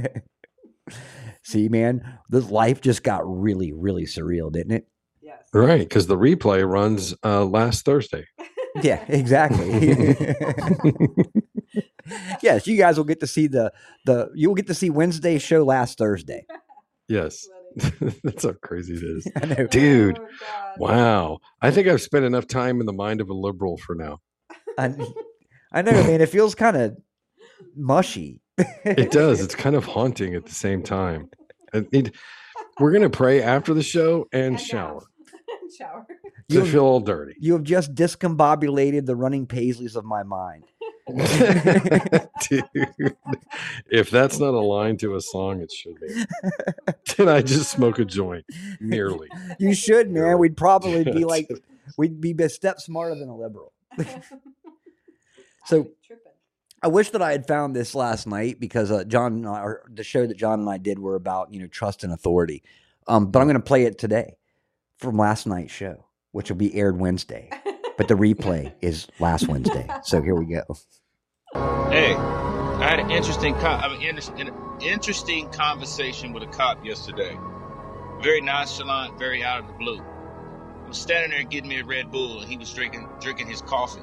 See, man, this life just got really, really surreal, didn't it? Yes. right, because the replay runs uh, last Thursday. Yeah, exactly. yes, you guys will get to see the the you'll get to see Wednesday's show last Thursday. yes, that's how crazy it is. Dude, Oh, Wow, I think I've spent enough time in the mind of a liberal for now. I, I know, man. It feels kind of mushy. It does. It's kind of haunting at the same time. Uh, I need- we're gonna pray after the show and And now. shower shower. to You- feel all dirty. You have just discombobulated the running paisleys of my mind. Dude, if that's not a line to a song, it should be. Did I just smoke a joint? Nearly. You should, man. Really? We'd probably be like, we'd be a step smarter than a liberal. So- I'm tripping. I wish that I had found this last night because uh, John, and I, or the show that John and I did were about you know trust and authority. Um, but I'm going to play it today from last night's show, which will be aired Wednesday. But the replay is last Wednesday. So here we go. Hey, I had an interesting, co- I mean, an interesting conversation with a cop yesterday. Very nonchalant, very out of the blue. I was standing there getting me a Red Bull, and he was drinking drinking his coffee.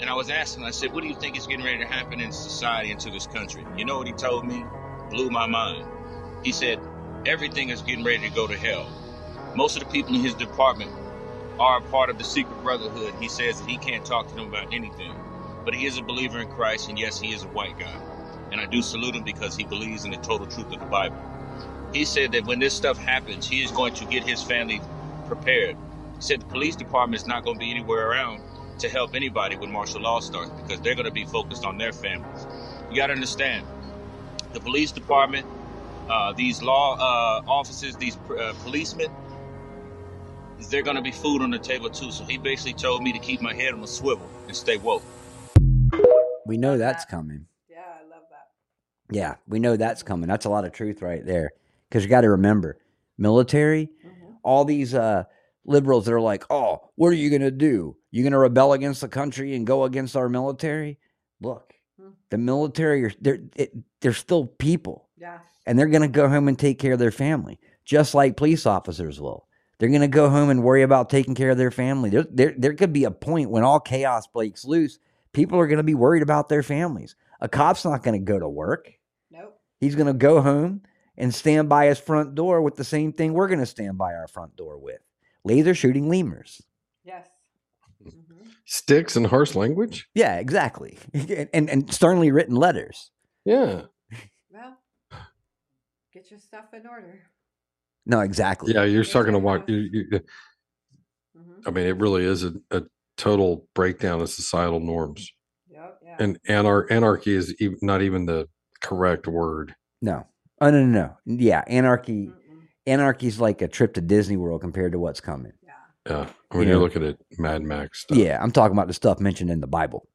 And I was asking, I said, "What do you think is getting ready to happen in society and to this country?" You know what he told me? Blew my mind. He said, "Everything is getting ready to go to hell." Most of the people in his department are a part of the secret brotherhood. He says that he can't talk to them about anything but he is a believer in Christ, and yes, he is a white guy. And I do salute him because he believes in the total truth of the Bible. He said that when this stuff happens, he is going to get his family prepared. He said the police department is not going to be anywhere around to help anybody when martial law starts because they're going to be focused on their families. You got to understand, the police department, uh, these law uh, officers, these uh, policemen, they're going to be food on the table too. So he basically told me to keep my head on a swivel and stay woke. We know that's coming. Yeah, I love that. Yeah, we know that's coming. That's a lot of truth right there. Because you got to remember, military, Mhm. all these uh, liberals that are like, oh, what are you going to do? You going to rebel against the country and go against our military? Look, Hmm. the military, are, they're, it, they're still people. Yeah. and they're going to go home and take care of their family, just like police officers will. They're going to go home and worry about taking care of their family. There, there, there could be a point when all chaos breaks loose. People are going to be worried about their families. A cop's not going to go to work. Nope. He's going to go home and stand by his front door with the same thing we're going to stand by our front door with laser shooting lemurs. Yes. Sticks and harsh language? Yeah, exactly. and, and sternly written letters. Yeah. Well, get your stuff in order. No, exactly. Yeah, you're Yes, starting to I walk. have. You, you, hmm I mean, it really is a, a total breakdown of societal norms. Yep. Yeah. And anar- anarchy is ev- not even the correct word. No. Oh, no, no, no. Yeah, anarchy. Mm-mm. Anarchy's like a trip to Disney World compared to what's coming. Yeah. When You you're looking at Mad Max stuff. Yeah, I'm talking about the stuff mentioned in the Bible.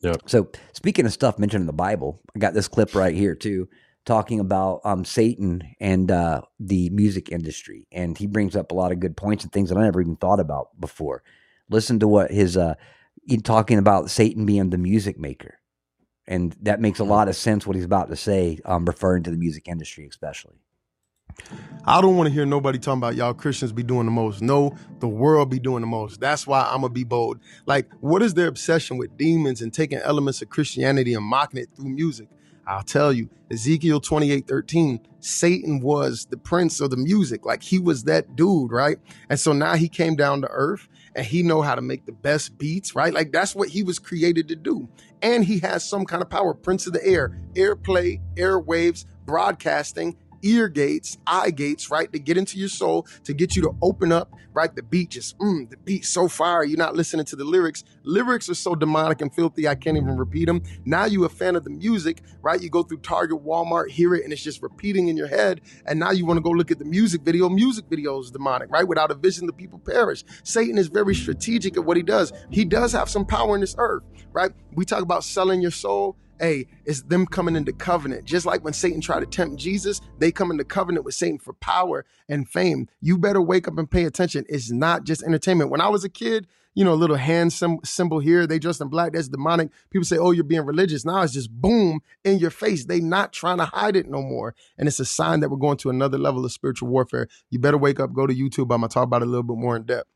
Yeah. So speaking of stuff mentioned in the Bible, I got this clip right here too, talking about um, Satan and uh, the music industry, and he brings up a lot of good points and things that I never even thought about before. Listen to what his uh, talking about Satan being the music maker, and that makes a lot of sense what he's about to say, um, referring to the music industry especially. I don't want to hear nobody talking about y'all Christians be doing the most. No, the world be doing the most. That's why I'm gonna be bold. Like, what is their obsession with demons and taking elements of Christianity and mocking it through music? I'll tell you, Ezekiel 28 13, Satan was the prince of the music. Like he was that dude, right? And so now he came down to earth and he know how to make the best beats, right? Like that's what he was created to do. And he has some kind of power, prince of the air, airplay, airwaves, broadcasting, ear gates, eye gates, right, to get into your soul, to get you to open up, right? The beat just, mm, the beat so fire. You're not listening to the lyrics. Lyrics are so demonic and filthy, I can't even repeat them. Now you a fan of the music, right? You go through Target, Walmart, hear it, and it's just repeating in your head. And now you want to go look at the music video. Music video is demonic, right? Without a vision, the people perish. Satan is very strategic at what he does. He does have some power in this earth, right? We talk about selling your soul hey, it's them coming into covenant. Just like when Satan tried to tempt Jesus, they come into covenant with Satan for power and fame. You better wake up and pay attention. It's not just entertainment. When I was a kid, you know, a little hand symbol here, they dressed in black, that's demonic. People say, oh, you're being religious. Now it's just boom in your face. They not trying to hide it no more. And it's a sign that we're going to another level of spiritual warfare. You better wake up, go to YouTube. I'm going to talk about it a little bit more in depth.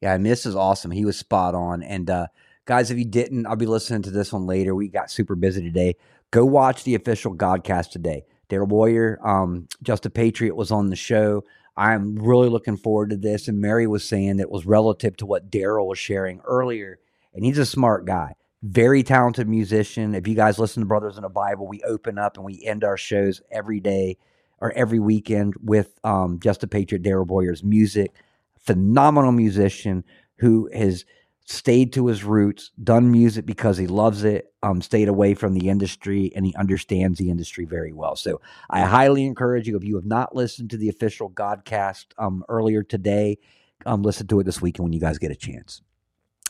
Yeah, and this is awesome. He was spot on. And uh, guys, if you didn't, I'll be listening to this one later. We got super busy today. Go watch the official Godcast today. Daryl Boyer, um, Just a Patriot was on the show. I'm really looking forward to this. And Mary was saying that was relative to what Daryl was sharing earlier. And he's a smart guy, very talented musician. If you guys listen to Brothers in the Bible, we open up and we end our shows every day or every weekend with um, Just a Patriot, Daryl Boyer's music. Phenomenal musician who has stayed to his roots, done music because he loves it, um, stayed away from the industry, and he understands the industry very well. So I highly encourage you, if you have not listened to the official Godcast um, earlier today, um, listen to it this weekend when you guys get a chance.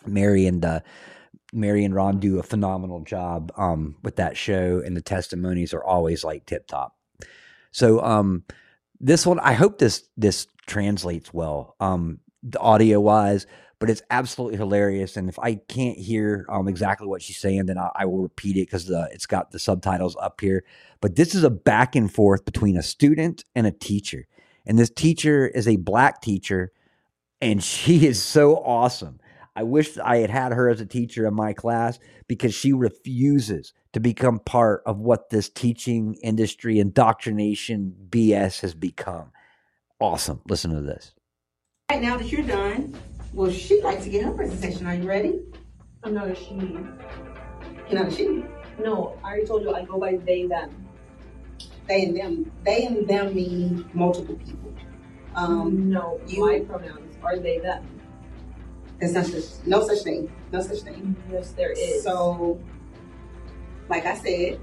Mary and uh, Mary and Ron do a phenomenal job um, with that show, and the testimonies are always like tip top. So um, this one, I hope this this translates well, um, audio wise but it's absolutely hilarious. And if I can't hear um, exactly what she's saying, then I, I will repeat it because it's got the subtitles up here. But this is a back and forth between a student and a teacher. And this teacher is a black teacher, and she is so awesome. I wish I had had her as a teacher in my class because she refuses to become part of what this teaching industry indoctrination BS has become. Awesome. Listen to this. Right now that you're done, well, she'd like to get her presentation. Are you ready? I'm not a she. You're not a she. No, I already told you I go by they, them. They and them. They and them mean multiple people. Um, no, you- my pronouns are they, them. there's no such, no such thing. No such thing. Yes, there is. So, like I said,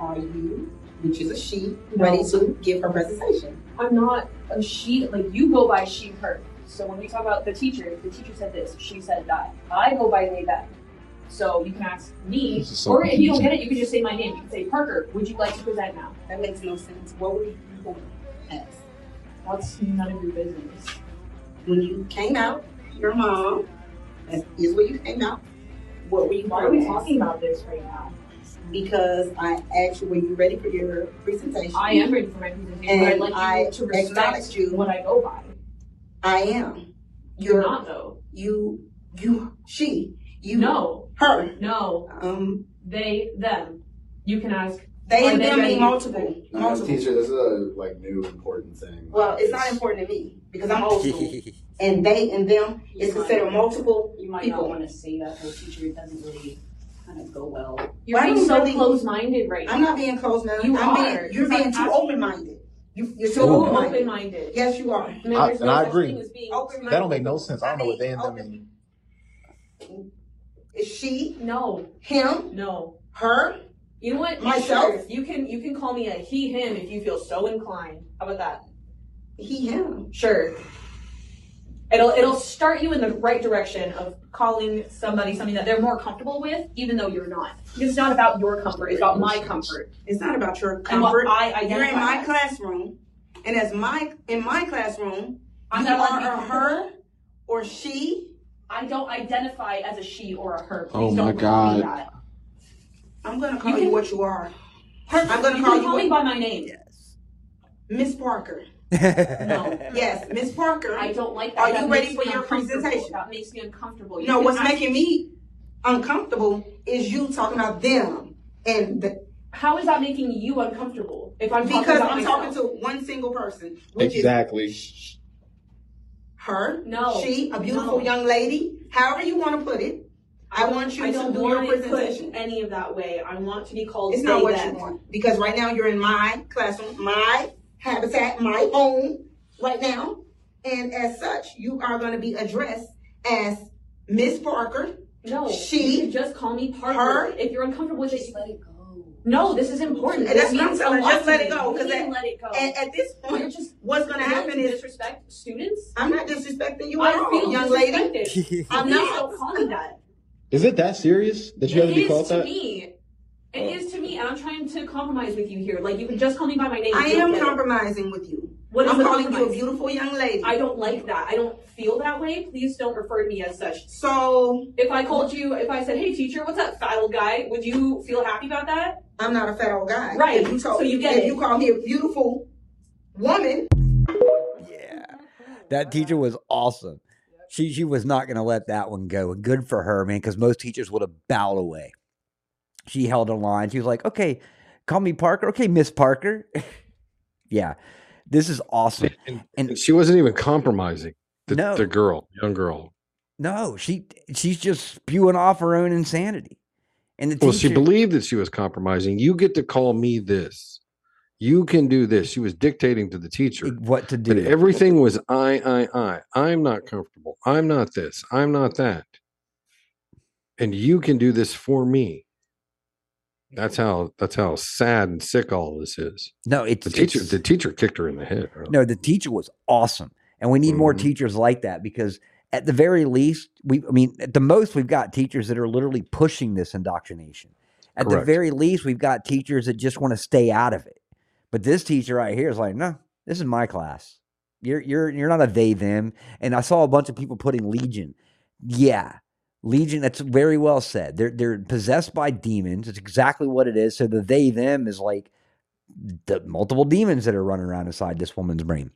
are you, which is a she, No. ready to give her presentation? I'm not a she. Like you go by she, her. So when we talk about the teacher, the teacher said this, she said that. I go by they, them. So you can ask me, so or if you don't get it, you can just say my name. You can say Parker. Would you like to present now? That makes no sense. What were you going to ask? That's none of your business. When you came out, your mom, that is where you came out. What were you Why are we going to ask? talking about this right now? Because I asked you, were you ready for your presentation? I am ready for my presentation, but I'd And like I you to respect you. what I go by. I am. You're not though. You, you, she, you, No, her. no, Um, they, them. You can ask. they Are and they them ready? mean multiple, multiple. teacher, this is a like new important thing. Well, it's not important to me because I'm old school, and they and them is considered multiple You might people. not want to say that to a teacher. It doesn't really kind of go well. You're Why being so really- close-minded right now. I'm not being closed-minded. You I'm are, Being, you're because I'm being too asking- open-minded. You, you're too so open-minded. open-minded. Yes, you are. I there's and no I such agree. thing as being Open-minded. That don't make no sense. I don't know what they and them open- mean. Is she, No, him, no. her? You know what? Myself? Sure, You can you can call me a he him if you feel so inclined. How about that? He, him. Sure. It'll it'll start you in the right direction of calling somebody something that they're more comfortable with, even though you're not. Because it's not about your comfort; it's about my comfort It's not about your and what comfort. I You're in my as. classroom, and as my in my classroom, I'm you not allowed are a her or she. I don't identify as a she or a her. Oh Please Oh don't my God. that. I'm gonna call You you, can- what you are, Perfect. I'm gonna you call can you call me by my name. Yes, Miss Parker. No. Yes, Miss Parker. I don't like that. Are That you ready makes for me your uncomfortable. presentation? That makes me uncomfortable. You know what's ask- making me uncomfortable is you talking about them and the, How is that making you uncomfortable? If I'm talking because about I'm myself? talking to one single person, which Exactly. is her, No. she, a beautiful No. young lady, however you want to put it. I want you I to don't do your want it presentation. put any of that way. I want to be called It's they, not what them. you want because right now you're in my classroom, my habitat, my home right now, and as such, you are going to be addressed as Miss Parker. No, She- you can just call me Parker. her- If you're uncomfortable with it, Just let it go. no, this is important. And that's This what I'm telling a her, lot just let it go, 'cause You at- let it go. And at this You're point, just what's going to happen is disrespect students. I'm not disrespecting you I at all, young lady. I'm not. don't call me that. Is it that serious that you have to be is called to that? me. It is to me, and I'm trying to compromise with you here. Like you can just call me by my name. I if you don't am get it. compromising with you. What is I'm the calling you a beautiful young lady. I don't like that. I don't feel that way. Please don't refer to me as such. so If I called you, if I said, "Hey, teacher, what's up, fat old guy?" Would you feel happy about that? I'm not a fat old guy. Right. If you told, So you get if it. you call me a beautiful woman, Yeah. That teacher was awesome. She she was not going to let that one go. And good for her, man, because most teachers would have bowed away. She held a line. She was like, "Okay, call me Parker. Okay, Miss Parker." yeah, this is awesome. And, And- she wasn't even compromising the, No. the girl, young girl. No, she she's just spewing off her own insanity. And the teacher, Well, she believed that she was compromising. You get to call me this. You can do this. She was dictating to the teacher. what to do. But everything was I, I, I. I'm not comfortable. I'm not this. I'm not that. And you can do this for me. That's how that's how sad and sick all this is. no, it's The teacher it's- the teacher kicked her in the head. No, the teacher was awesome. And we need more Mhm. teachers like that because at the very least, we I mean, at the most we've got teachers that are literally pushing this indoctrination. At the very least, we've got teachers that just want to stay out of it. But this teacher right here is like, no, this is my class. You're you're you're not a they them. And I saw a bunch of people putting Legion. Yeah. Legion, that's very well said. They're they're possessed by demons. It's exactly what it is. So the they them is like the multiple demons that are running around inside this woman's brain.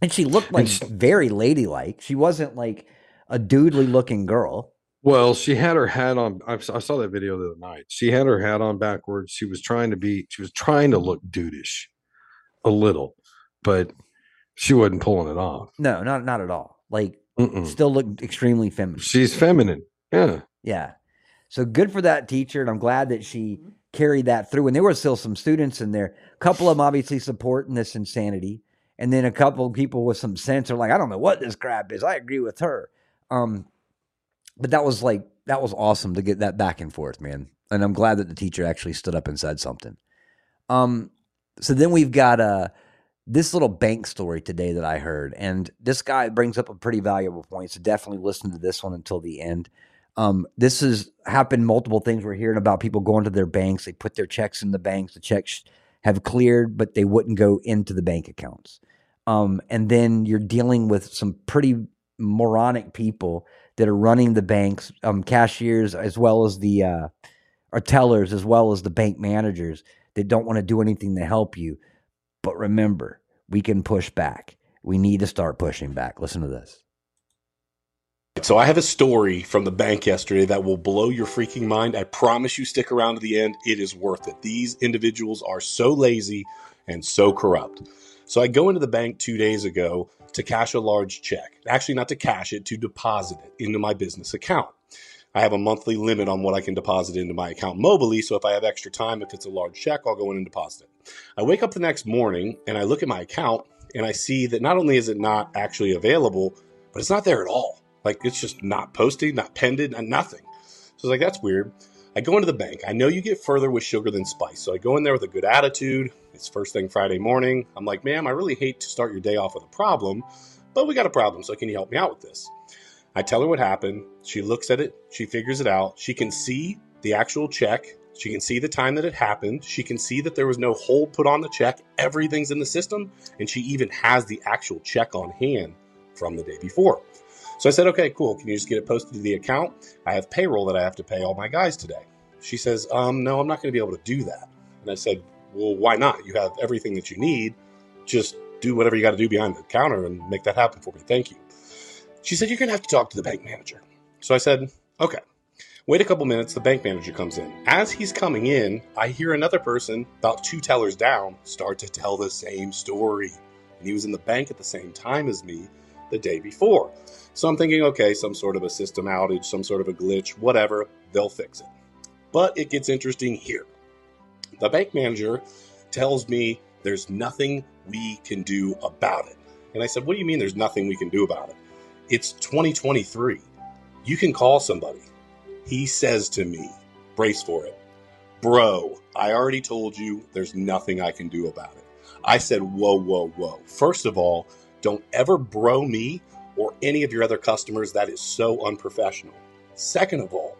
And she looked like she- very ladylike. She wasn't like a doodly looking girl. Well, she had her hat on. I saw that video the other night. She had her hat on backwards. She was trying to be. She was trying to look dudeish, a little, but she wasn't pulling it off. No, not not at all. Like Mm-mm. still looked extremely feminine. She's feminine. Yeah. Yeah. So good for that teacher, and I'm glad that she carried that through. And there were still some students in there. A couple of them obviously supporting this insanity, and then a couple of people with some sense are like, I don't know what this crap is. I agree with her. Um, but that was like that was awesome to get that back and forth, man. And I'm glad that the teacher actually stood up and said something. Um, so then we've got uh this little bank story today that I heard, and this guy brings up a pretty valuable point. So definitely listen to this one until the end. Um, this has happened multiple things. We're hearing about people going to their banks. They put their checks in the banks. The checks have cleared, but they wouldn't go into the bank accounts. Um, and then you're dealing with some pretty moronic people that are running the banks, um, cashiers as well as the uh, or tellers as well as the bank managers that don't want to do anything to help you. But remember, we can push back. We need to start pushing back. Listen to this. So I have a story from the bank yesterday that will blow your freaking mind. I promise you stick around to the end. It is worth it. These individuals are so lazy and so corrupt. So I go into the bank 2 days ago to cash a large check. Actually not to cash it, to deposit it into my business account. I have a monthly limit on what I can deposit into my account mobily, so if I have extra time if it's a large check, I'll go in and deposit it. I wake up the next morning and I look at my account and I see that not only is it not actually available, but it's not there at all. Like it's just not posted, not pended, and nothing. So I was like, that's weird. I go into the bank. I know you get further with sugar than spice. So I go in there with a good attitude. It's first thing Friday morning. I'm like, ma'am, I really hate to start your day off with a problem, but we got a problem. So can you help me out with this? I tell her what happened. She looks at it. She figures it out. She can see the actual check. She can see the time that it happened. She can see that there was no hold put on the check. Everything's in the system. And she even has the actual check on hand from the day before. So I said, okay, cool. Can you just get it posted to the account? I have payroll that I have to pay all my guys today. She says, um, no, I'm not going to be able to do that. And I said, well, why not? You have everything that you need. Just do whatever you got to do behind the counter and make that happen for me. Thank you. She said, you're going to have to talk to the bank manager. So I said, okay. Wait a couple minutes. The bank manager comes in. As he's coming in, I hear another person, about two tellers down, start to tell the same story. And he was in the bank at the same time as me. the day before. So I'm thinking, okay, some sort of a system outage, some sort of a glitch, whatever, they'll fix it. But it gets interesting here. The bank manager tells me there's nothing we can do about it. And I said, What do you mean there's nothing we can do about it? It's 2023. You can call somebody. He says to me, brace for it, Bro, I already told you there's nothing I can do about it. I said, Whoa, whoa, whoa. First of all, don't ever bro me or any of your other customers. That is so unprofessional. Second of all,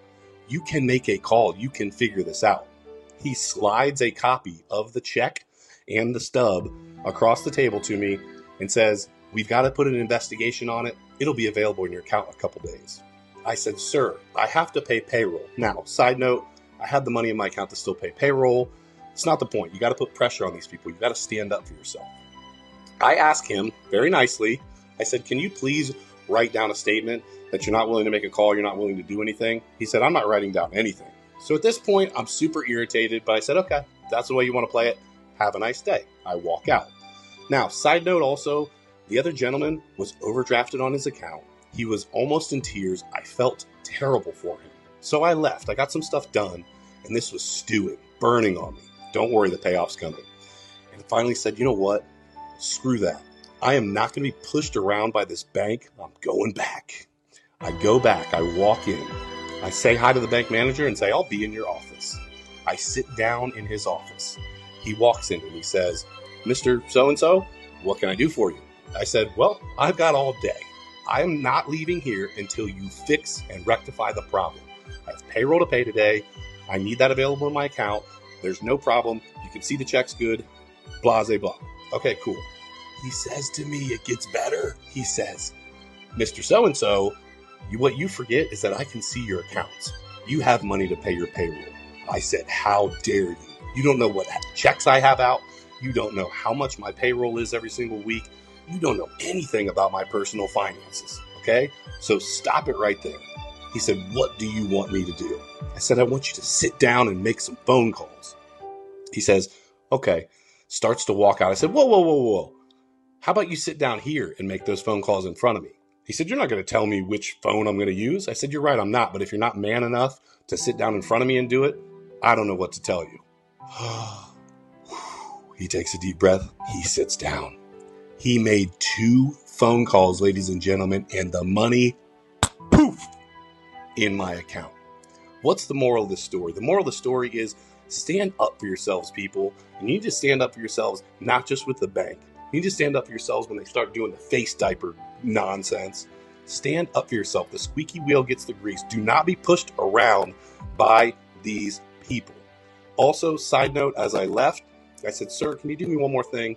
you can make a call. You can figure this out. He slides a copy of the check and the stub across the table to me and says, We've got to put an investigation on it. It'll be available in your account in a couple days. I said, Sir, I have to pay payroll. Now, side note, I have the money in my account to still pay payroll. It's not the point. You got to put pressure on these people. You got to stand up for yourself. I ask him very nicely, I said, Can you please write down a statement that you're not willing to make a call, you're not willing to do anything? He said, I'm not writing down anything. So at this point, I'm super irritated, but I said, Okay, that's the way you want to play it. Have a nice day. I walk out. Now, side note also, the other gentleman was overdrafted on his account. He was almost in tears. I felt terrible for him. So I left. I got some stuff done, and this was stewing, burning on me. Don't worry, the payoff's coming. And finally said, you know what? Screw that. I am not going to be pushed around by this bank. I'm going back. I go back. I walk in. I say hi to the bank manager and say, I'll be in your office. I sit down in his office. He walks in and he says, Mr. So and so, what can I do for you? I said, Well, I've got all day. I am not leaving here until you fix and rectify the problem. I have payroll to pay today. I need that available in my account. There's no problem. You can see the check's good. Blah, blah, blah. Okay, cool. He says to me, It gets better. He says, Mr. So and so, what you forget is that I can see your accounts. You have money to pay your payroll. I said, How dare you? You don't know what checks I have out. You don't know how much my payroll is every single week. You don't know anything about my personal finances. Okay? So stop it right there. He said, What do you want me to do? I said, I want you to sit down and make some phone calls. He says, Okay. Starts to walk out. I said, Whoa, whoa, whoa, whoa. How about you sit down here and make those phone calls in front of me? He said, You're not going to tell me which phone I'm going to use. I said, You're right, I'm not. But if you're not man enough to sit down in front of me and do it, I don't know what to tell you. he takes a deep breath. He sits down. He made two phone calls, ladies and gentlemen, and the money, poof, in my account. What's the moral of this story? The moral of the story is stand up for yourselves, people. You need to stand up for yourselves, not just with the bank. You need to stand up for yourselves when they start doing the face diaper nonsense. Stand up for yourself. The squeaky wheel gets the grease. Do not be pushed around by these people. Also, side note, as I left, I said, Sir, can you do me one more thing?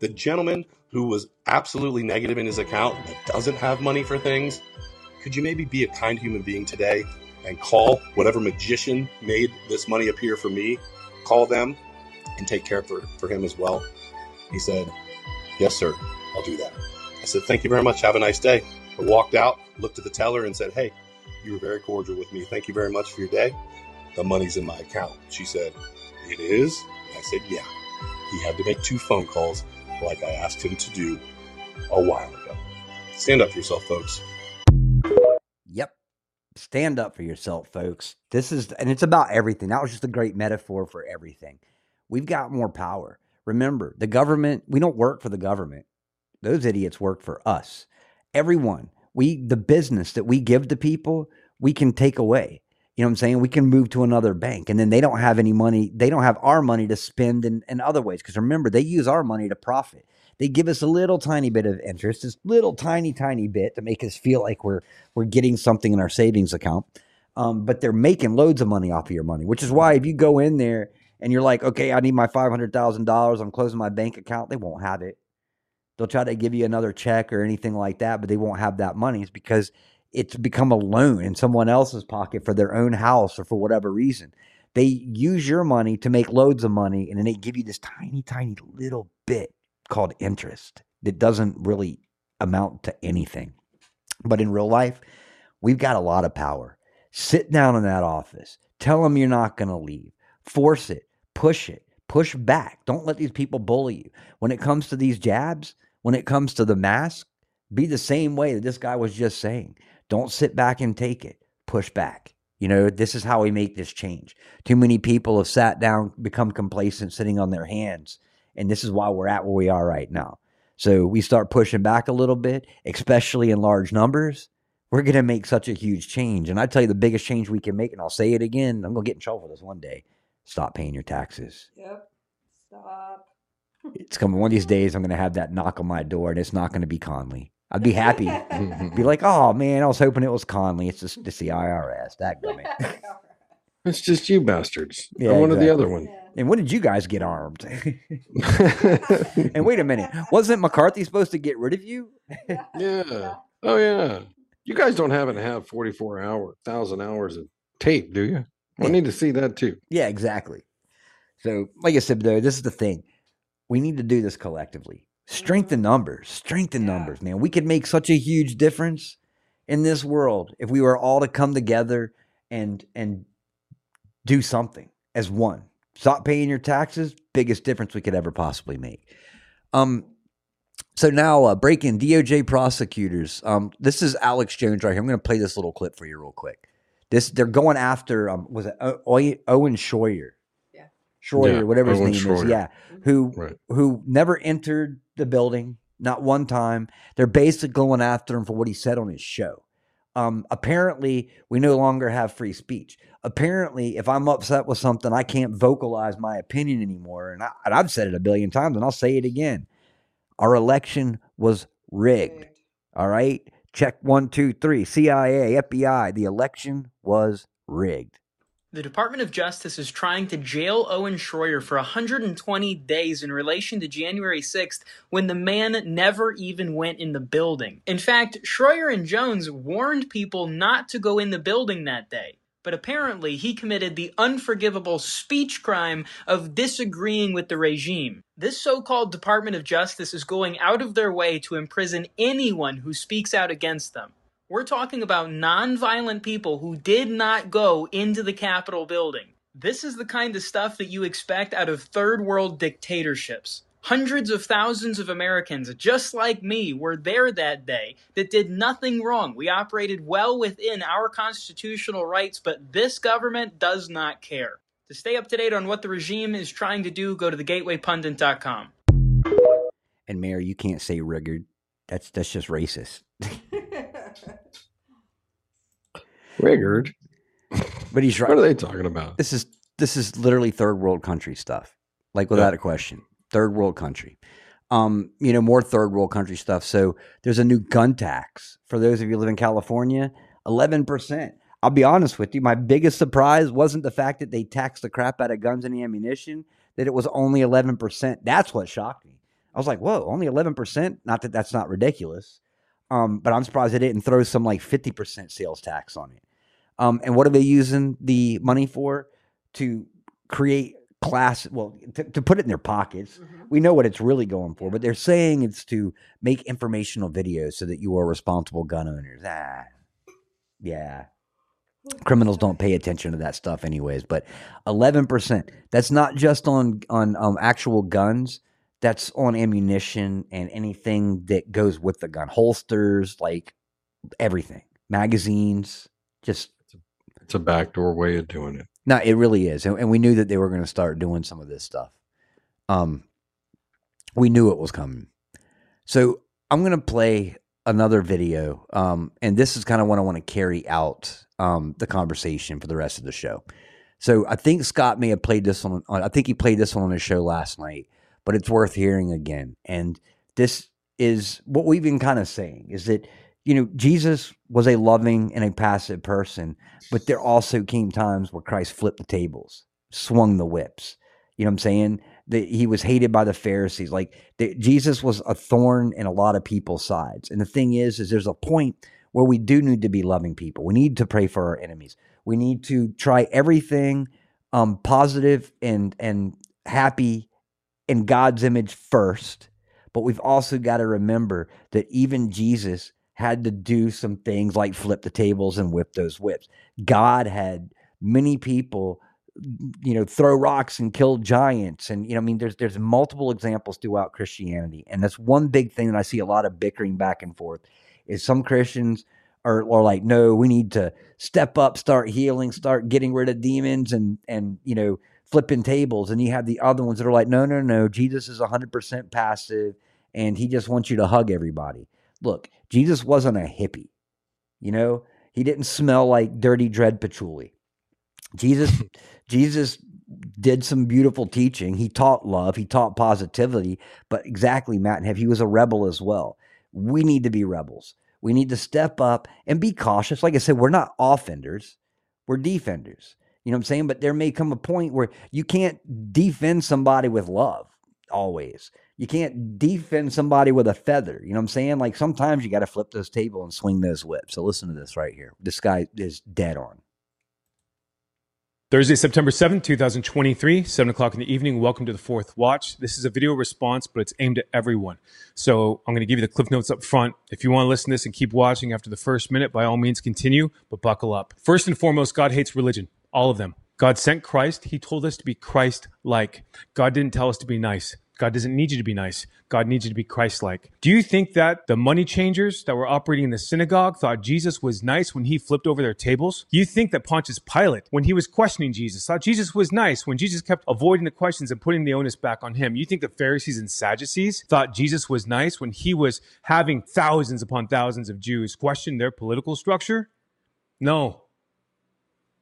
The gentleman who was absolutely negative in his account that doesn't have money for things, could you maybe be a kind human being today and call whatever magician made this money appear for me? Call them and take care for, for him as well. He said, Yes, sir, I'll do that. I said, Thank you very much. Have a nice day. I walked out, looked at the teller, and said, Hey, you were very cordial with me. Thank you very much for your day. The money's in my account. She said, It is? I said, Yeah. He had to make two phone calls like I asked him to do a while ago. Stand up for yourself, folks. Yep. Stand up for yourself, folks. This is, and it's about everything. That was just a great metaphor for everything. We've got more power. Remember, the government, we don't work for the government. Those idiots work for us. Everyone, we, the business that we give to people, we can take away. You know what I'm saying? We can move to another bank and then they don't have any money. They don't have our money to spend in, in other ways. Because remember, they use our money to profit. They give us a little tiny bit of interest, this little tiny, tiny bit to make us feel like we're we're getting something in our savings account. Um, but they're making loads of money off of your money, which is why if you go in there and you're like, okay, I need my five hundred thousand dollars, I'm closing my bank account, they won't have it. They'll try to give you another check or anything like that, but they won't have that money. It's because it's become a loan in someone else's pocket for their own house or for whatever reason. They use your money to make loads of money, and then they give you this tiny, tiny little bit called interest that doesn't really amount to anything. But in real life, we've got a lot of power. Sit down in that office, tell them you're not going to leave, force it, push it, push back. Don't let these people bully you. When it comes to these jabs, when it comes to the mask, Be the same way that this guy was just saying. Don't sit back and take it. Push back. You know, this is how we make this change. Too many people have sat down, become complacent, sitting on their hands. And this is why we're at where we are right now. So we start pushing back a little bit, especially in large numbers. We're going to make such a huge change. And I tell you, the biggest change we can make, and I'll say it again, I'm going to get in trouble for this one day stop paying your taxes. Yep. Stop. It's coming one of these days. I'm going to have that knock on my door, and it's not going to be Conley. I'd be happy. be like, oh man, I was hoping it was Conley. It's just it's the IRS. That gummit. It's just you bastards. Yeah, I'm one of the other one. And when did you guys get armed? and wait a minute, wasn't McCarthy supposed to get rid of you? Yeah. Oh yeah. You guys don't happen to have 44 hour thousand hours of tape, do you? I need to see that too. Yeah, exactly. So, like I said, though, this is the thing. We need to do this collectively. Strength in numbers. Strengthen numbers, man. We could make such a huge difference in this world if we were all to come together and and do something as one. Stop paying your taxes. Biggest difference we could ever possibly make. Um. So now, uh, breaking DOJ prosecutors. Um. This is Alex Jones right here. I'm going to play this little clip for you real quick. This they're going after. Um. Was it O- Oy- Owen Schroyer? Yeah. Schroyer, Yeah, whatever his Owen name is. Yeah. Who Right. who never entered the building, not one time. They're basically going after him for what he said on his show. Um, apparently, we no longer have free speech. Apparently, if I'm upset with something, I can't vocalize my opinion anymore. And, I, and I've said it a billion times, and I'll say it again. Our election was rigged. All right? Check one, two, three. CIA, FBI. The election was rigged. The Department of Justice is trying to jail Owen Schroyer for 120 days in relation to January 6th when the man never even went in the building. In fact, Schroyer and Jones warned people not to go in the building that day. But apparently, he committed the unforgivable speech crime of disagreeing with the regime. This so called Department of Justice is going out of their way to imprison anyone who speaks out against them. We're talking about non-violent people who did not go into the Capitol building. This is the kind of stuff that you expect out of third world dictatorships. Hundreds of thousands of Americans, just like me, were there that day that did nothing wrong. We operated well within our constitutional rights, but this government does not care. To stay up to date on what the regime is trying to do, go to thegatewaypundit.com. And Mayor, you can't say rigged. That's that's just racist. Rigged. But he's right. What are they talking about? This is this is literally third world country stuff. Like without a question. Third world country. Um, you know, more third world country stuff. So there's a new gun tax for those of you live in California, 11%. I'll be honest with you, my biggest surprise wasn't the fact that they taxed the crap out of guns and ammunition, that it was only 11%. That's what shocked me. I was like, whoa, only 11%? Not that that's not ridiculous. Um, but I'm surprised they didn't throw some like 50% sales tax on it. Um, and what are they using the money for? To create class, well, to, to put it in their pockets. We know what it's really going for, but they're saying it's to make informational videos so that you are responsible gun owners. Ah, yeah. Criminals don't pay attention to that stuff, anyways. But eleven percent. That's not just on on um, actual guns. That's on ammunition and anything that goes with the gun, holsters, like everything, magazines. Just It's a backdoor way of doing it. No, it really is, and, and we knew that they were going to start doing some of this stuff. Um, we knew it was coming. So I'm going to play another video, um, and this is kind of what I want to carry out um, the conversation for the rest of the show. So I think Scott may have played this on. on- I think he played this one on his show last night, but it's worth hearing again. And this is what we've been kind of saying: is that you know Jesus was a loving and a passive person, but there also came times where Christ flipped the tables, swung the whips. You know what I'm saying? That he was hated by the Pharisees. Like that Jesus was a thorn in a lot of people's sides. And the thing is, is there's a point where we do need to be loving people. We need to pray for our enemies. We need to try everything um, positive and and happy in God's image first. But we've also got to remember that even Jesus had to do some things like flip the tables and whip those whips. God had many people you know, throw rocks and kill giants. And, you know, I mean, there's, there's multiple examples throughout Christianity. And that's one big thing that I see a lot of bickering back and forth is some Christians are, are like, no, we need to step up, start healing, start getting rid of demons and, and, you know, flipping tables. And you have the other ones that are like, no, no, no, Jesus is 100% passive and he just wants you to hug everybody. Look, Jesus wasn't a hippie. You know, he didn't smell like dirty dread patchouli. Jesus, Jesus did some beautiful teaching. He taught love. He taught positivity. But exactly, Matt and Have, he was a rebel as well. We need to be rebels. We need to step up and be cautious. Like I said, we're not offenders. We're defenders. You know what I'm saying? But there may come a point where you can't defend somebody with love always. You can't defend somebody with a feather. You know what I'm saying? Like sometimes you got to flip this table and swing those whips. So listen to this right here. This guy is dead on. Thursday, September 7th, 2023, 7 o'clock in the evening. Welcome to the fourth watch. This is a video response, but it's aimed at everyone. So I'm going to give you the cliff notes up front. If you want to listen to this and keep watching after the first minute, by all means continue, but buckle up. First and foremost, God hates religion, all of them. God sent Christ. He told us to be Christ like. God didn't tell us to be nice. God doesn't need you to be nice. God needs you to be Christ like. Do you think that the money changers that were operating in the synagogue thought Jesus was nice when he flipped over their tables? You think that Pontius Pilate, when he was questioning Jesus, thought Jesus was nice when Jesus kept avoiding the questions and putting the onus back on him? You think the Pharisees and Sadducees thought Jesus was nice when he was having thousands upon thousands of Jews question their political structure? No.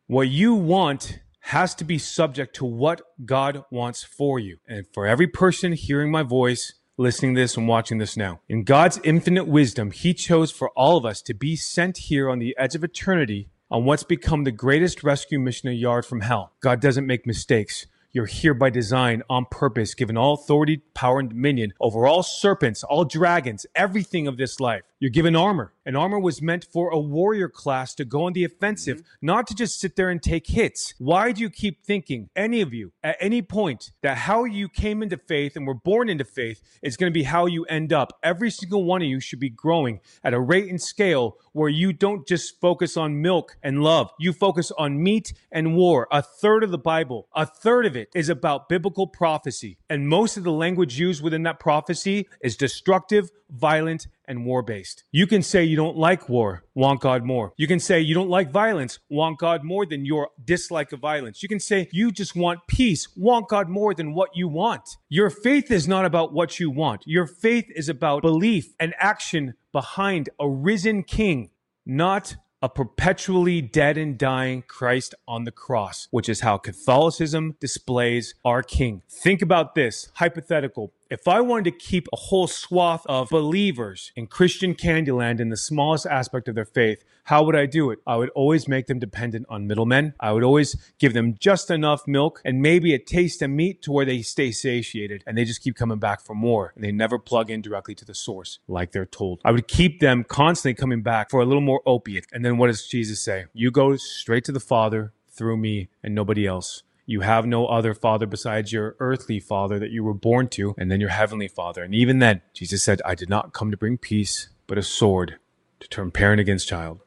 What you want has to be subject to what God wants for you. And for every person hearing my voice, listening to this and watching this now, in God's infinite wisdom, He chose for all of us to be sent here on the edge of eternity on what's become the greatest rescue mission a yard from hell. God doesn't make mistakes. You're here by design, on purpose, given all authority, power, and dominion over all serpents, all dragons, everything of this life. You're given armor. And armor was meant for a warrior class to go on the offensive, mm-hmm. not to just sit there and take hits. Why do you keep thinking, any of you, at any point, that how you came into faith and were born into faith is going to be how you end up? Every single one of you should be growing at a rate and scale where you don't just focus on milk and love. You focus on meat and war. A third of the Bible, a third of it is about biblical prophecy. And most of the language used within that prophecy is destructive, violent, and war based. You can say you don't like war, want God more. You can say you don't like violence, want God more than your dislike of violence. You can say you just want peace, want God more than what you want. Your faith is not about what you want. Your faith is about belief and action behind a risen king, not a perpetually dead and dying Christ on the cross, which is how Catholicism displays our King. Think about this hypothetical. If I wanted to keep a whole swath of believers in Christian Candyland in the smallest aspect of their faith, how would I do it? I would always make them dependent on middlemen. I would always give them just enough milk and maybe a taste of meat to where they stay satiated and they just keep coming back for more and they never plug in directly to the source like they're told. I would keep them constantly coming back for a little more opiate. And then what does Jesus say? You go straight to the Father through me and nobody else. You have no other father besides your earthly father that you were born to, and then your heavenly father. And even then, Jesus said, I did not come to bring peace, but a sword to turn parent against child.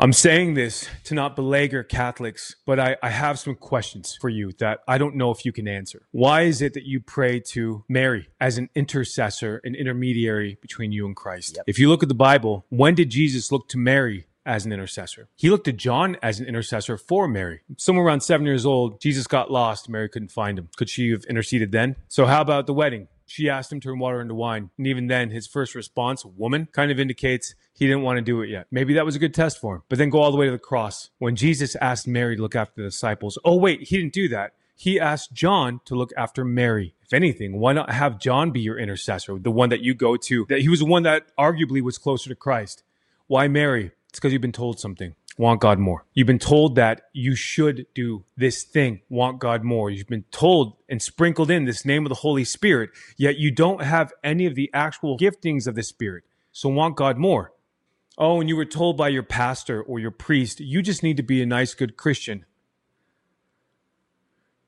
I'm saying this to not belager Catholics, but I, I, have some questions for you that I don't know if you can answer. Why is it that you pray to Mary as an intercessor, an intermediary between you and Christ? Yep. If you look at the Bible, when did Jesus look to Mary as an intercessor. He looked to John as an intercessor for Mary. Somewhere around seven years old, Jesus got lost. Mary couldn't find him. Could she have interceded then? So, how about the wedding? She asked him to turn water into wine. And even then, his first response, woman, kind of indicates he didn't want to do it yet. Maybe that was a good test for him. But then go all the way to the cross. When Jesus asked Mary to look after the disciples, oh, wait, he didn't do that. He asked John to look after Mary. If anything, why not have John be your intercessor, the one that you go to? That he was the one that arguably was closer to Christ. Why Mary? It's because you've been told something. Want God more. You've been told that you should do this thing. Want God more. You've been told and sprinkled in this name of the Holy Spirit, yet you don't have any of the actual giftings of the Spirit. So want God more. Oh, and you were told by your pastor or your priest, you just need to be a nice, good Christian.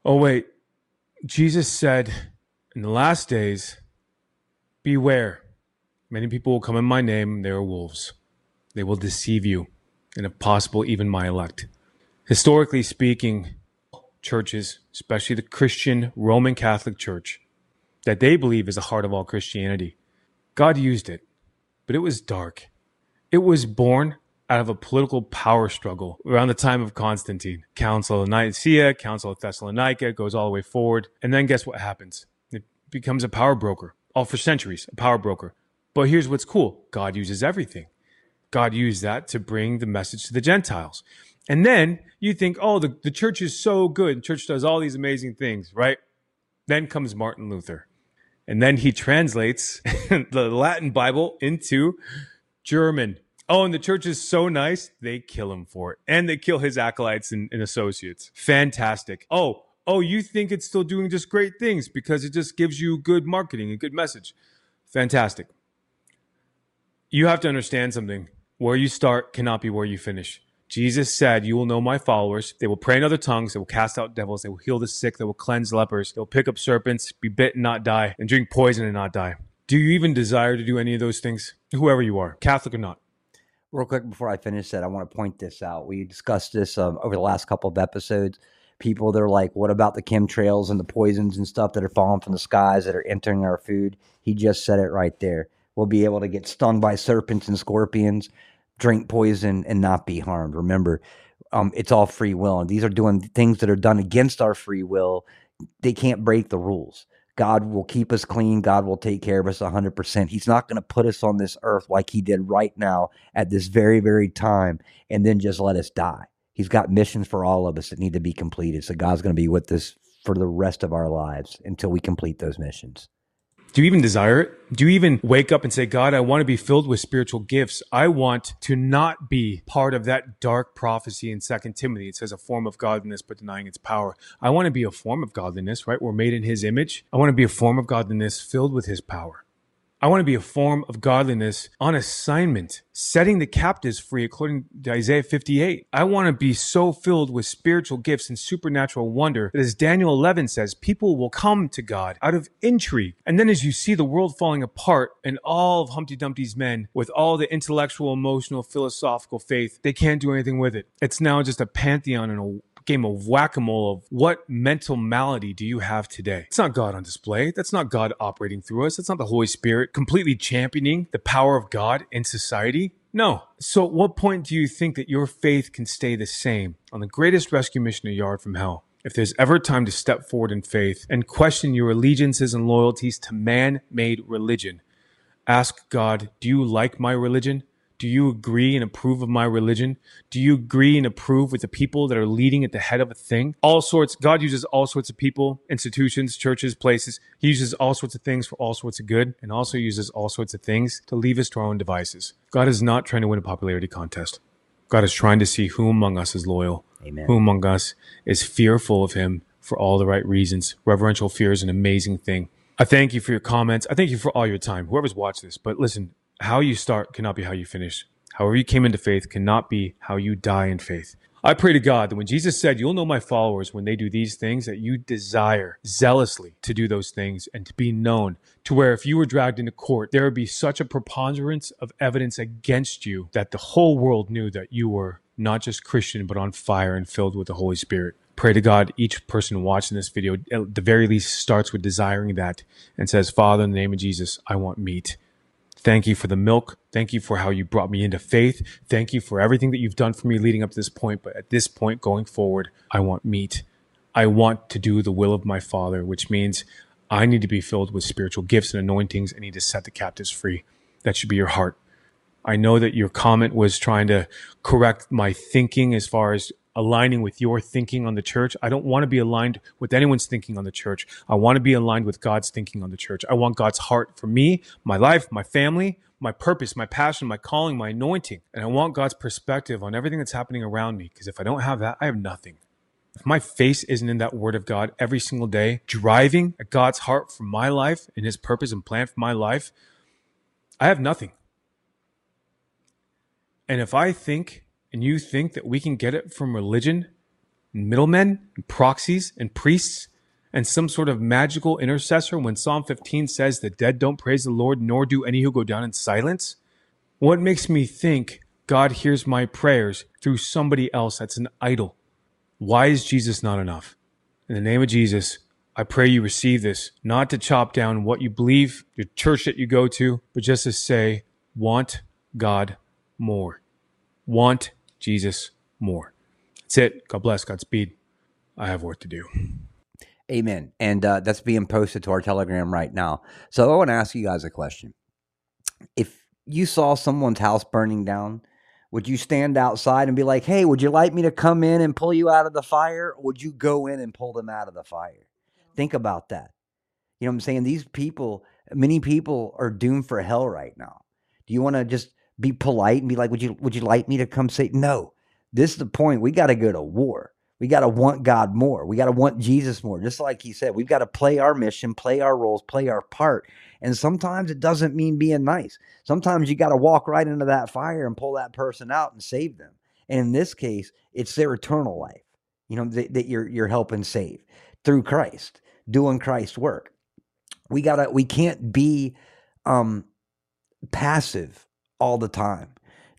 Oh, wait. Jesus said in the last days, beware. Many people will come in my name, they are wolves. They will deceive you, and if possible, even my elect. Historically speaking, churches, especially the Christian Roman Catholic Church, that they believe is the heart of all Christianity. God used it, but it was dark. It was born out of a political power struggle around the time of Constantine. Council of Nicaea, Council of Thessalonica goes all the way forward. And then guess what happens? It becomes a power broker, all for centuries, a power broker. But here's what's cool God uses everything. God used that to bring the message to the Gentiles. And then you think, oh, the, the church is so good. The church does all these amazing things, right? Then comes Martin Luther. And then he translates the Latin Bible into German. Oh, and the church is so nice, they kill him for it. And they kill his acolytes and, and associates. Fantastic. Oh, oh, you think it's still doing just great things because it just gives you good marketing, a good message. Fantastic. You have to understand something. Where you start cannot be where you finish. Jesus said, You will know my followers. They will pray in other tongues. They will cast out devils. They will heal the sick. They will cleanse lepers. They will pick up serpents, be bit and not die, and drink poison and not die. Do you even desire to do any of those things? Whoever you are, Catholic or not. Real quick before I finish that, I want to point this out. We discussed this um, over the last couple of episodes. People, they're like, what about the chemtrails and the poisons and stuff that are falling from the skies that are entering our food? He just said it right there. We'll be able to get stung by serpents and scorpions drink poison and not be harmed. Remember, um, it's all free will. And these are doing things that are done against our free will. They can't break the rules. God will keep us clean. God will take care of us 100%. He's not going to put us on this earth like He did right now at this very, very time and then just let us die. He's got missions for all of us that need to be completed. So God's going to be with us for the rest of our lives until we complete those missions. Do you even desire it? Do you even wake up and say, God, I want to be filled with spiritual gifts? I want to not be part of that dark prophecy in Second Timothy. It says a form of godliness, but denying its power. I want to be a form of godliness, right? We're made in his image. I want to be a form of godliness filled with his power. I want to be a form of godliness on assignment, setting the captives free according to Isaiah 58. I want to be so filled with spiritual gifts and supernatural wonder that as Daniel 11 says, people will come to God out of intrigue. And then as you see the world falling apart and all of Humpty Dumpty's men with all the intellectual, emotional, philosophical faith, they can't do anything with it. It's now just a pantheon and a game of whack-a-mole of what mental malady do you have today? It's not God on display. That's not God operating through us. That's not the Holy Spirit completely championing the power of God in society. No. So at what point do you think that your faith can stay the same on the greatest rescue mission a yard from hell? If there's ever time to step forward in faith and question your allegiances and loyalties to man-made religion, ask God, do you like my religion? Do you agree and approve of my religion? Do you agree and approve with the people that are leading at the head of a thing? All sorts, God uses all sorts of people, institutions, churches, places. He uses all sorts of things for all sorts of good and also uses all sorts of things to leave us to our own devices. God is not trying to win a popularity contest. God is trying to see who among us is loyal, Amen. who among us is fearful of Him for all the right reasons. Reverential fear is an amazing thing. I thank you for your comments. I thank you for all your time, whoever's watched this. But listen, how you start cannot be how you finish. However you came into faith cannot be how you die in faith. I pray to God that when Jesus said, You'll know my followers when they do these things, that you desire zealously to do those things and to be known, to where if you were dragged into court, there would be such a preponderance of evidence against you that the whole world knew that you were not just Christian, but on fire and filled with the Holy Spirit. Pray to God, each person watching this video, at the very least, starts with desiring that and says, Father, in the name of Jesus, I want meat. Thank you for the milk. Thank you for how you brought me into faith. Thank you for everything that you've done for me leading up to this point. But at this point going forward, I want meat. I want to do the will of my Father, which means I need to be filled with spiritual gifts and anointings. I need to set the captives free. That should be your heart. I know that your comment was trying to correct my thinking as far as aligning with your thinking on the church. I don't want to be aligned with anyone's thinking on the church. I want to be aligned with God's thinking on the church. I want God's heart for me, my life, my family, my purpose, my passion, my calling, my anointing. And I want God's perspective on everything that's happening around me. Because if I don't have that, I have nothing. If my face isn't in that word of God every single day, driving at God's heart for my life and his purpose and plan for my life, I have nothing. And if I think and you think that we can get it from religion, middlemen, and proxies, and priests, and some sort of magical intercessor when Psalm 15 says the dead don't praise the Lord, nor do any who go down in silence? What makes me think God hears my prayers through somebody else that's an idol? Why is Jesus not enough? In the name of Jesus, I pray you receive this, not to chop down what you believe, your church that you go to, but just to say, want God more. Want Jesus more. That's it. God bless. Godspeed. I have work to do. Amen. And uh, that's being posted to our Telegram right now. So I want to ask you guys a question. If you saw someone's house burning down, would you stand outside and be like, hey, would you like me to come in and pull you out of the fire? Or would you go in and pull them out of the fire? Think about that. You know what I'm saying? These people, many people are doomed for hell right now. Do you want to just be polite and be like, would you would you like me to come say no? This is the point. We got to go to war. We got to want God more. We got to want Jesus more. Just like he said, we've got to play our mission, play our roles, play our part. And sometimes it doesn't mean being nice. Sometimes you got to walk right into that fire and pull that person out and save them. And in this case, it's their eternal life, you know, that, that you're you're helping save through Christ, doing Christ's work. We gotta we can't be um passive all the time.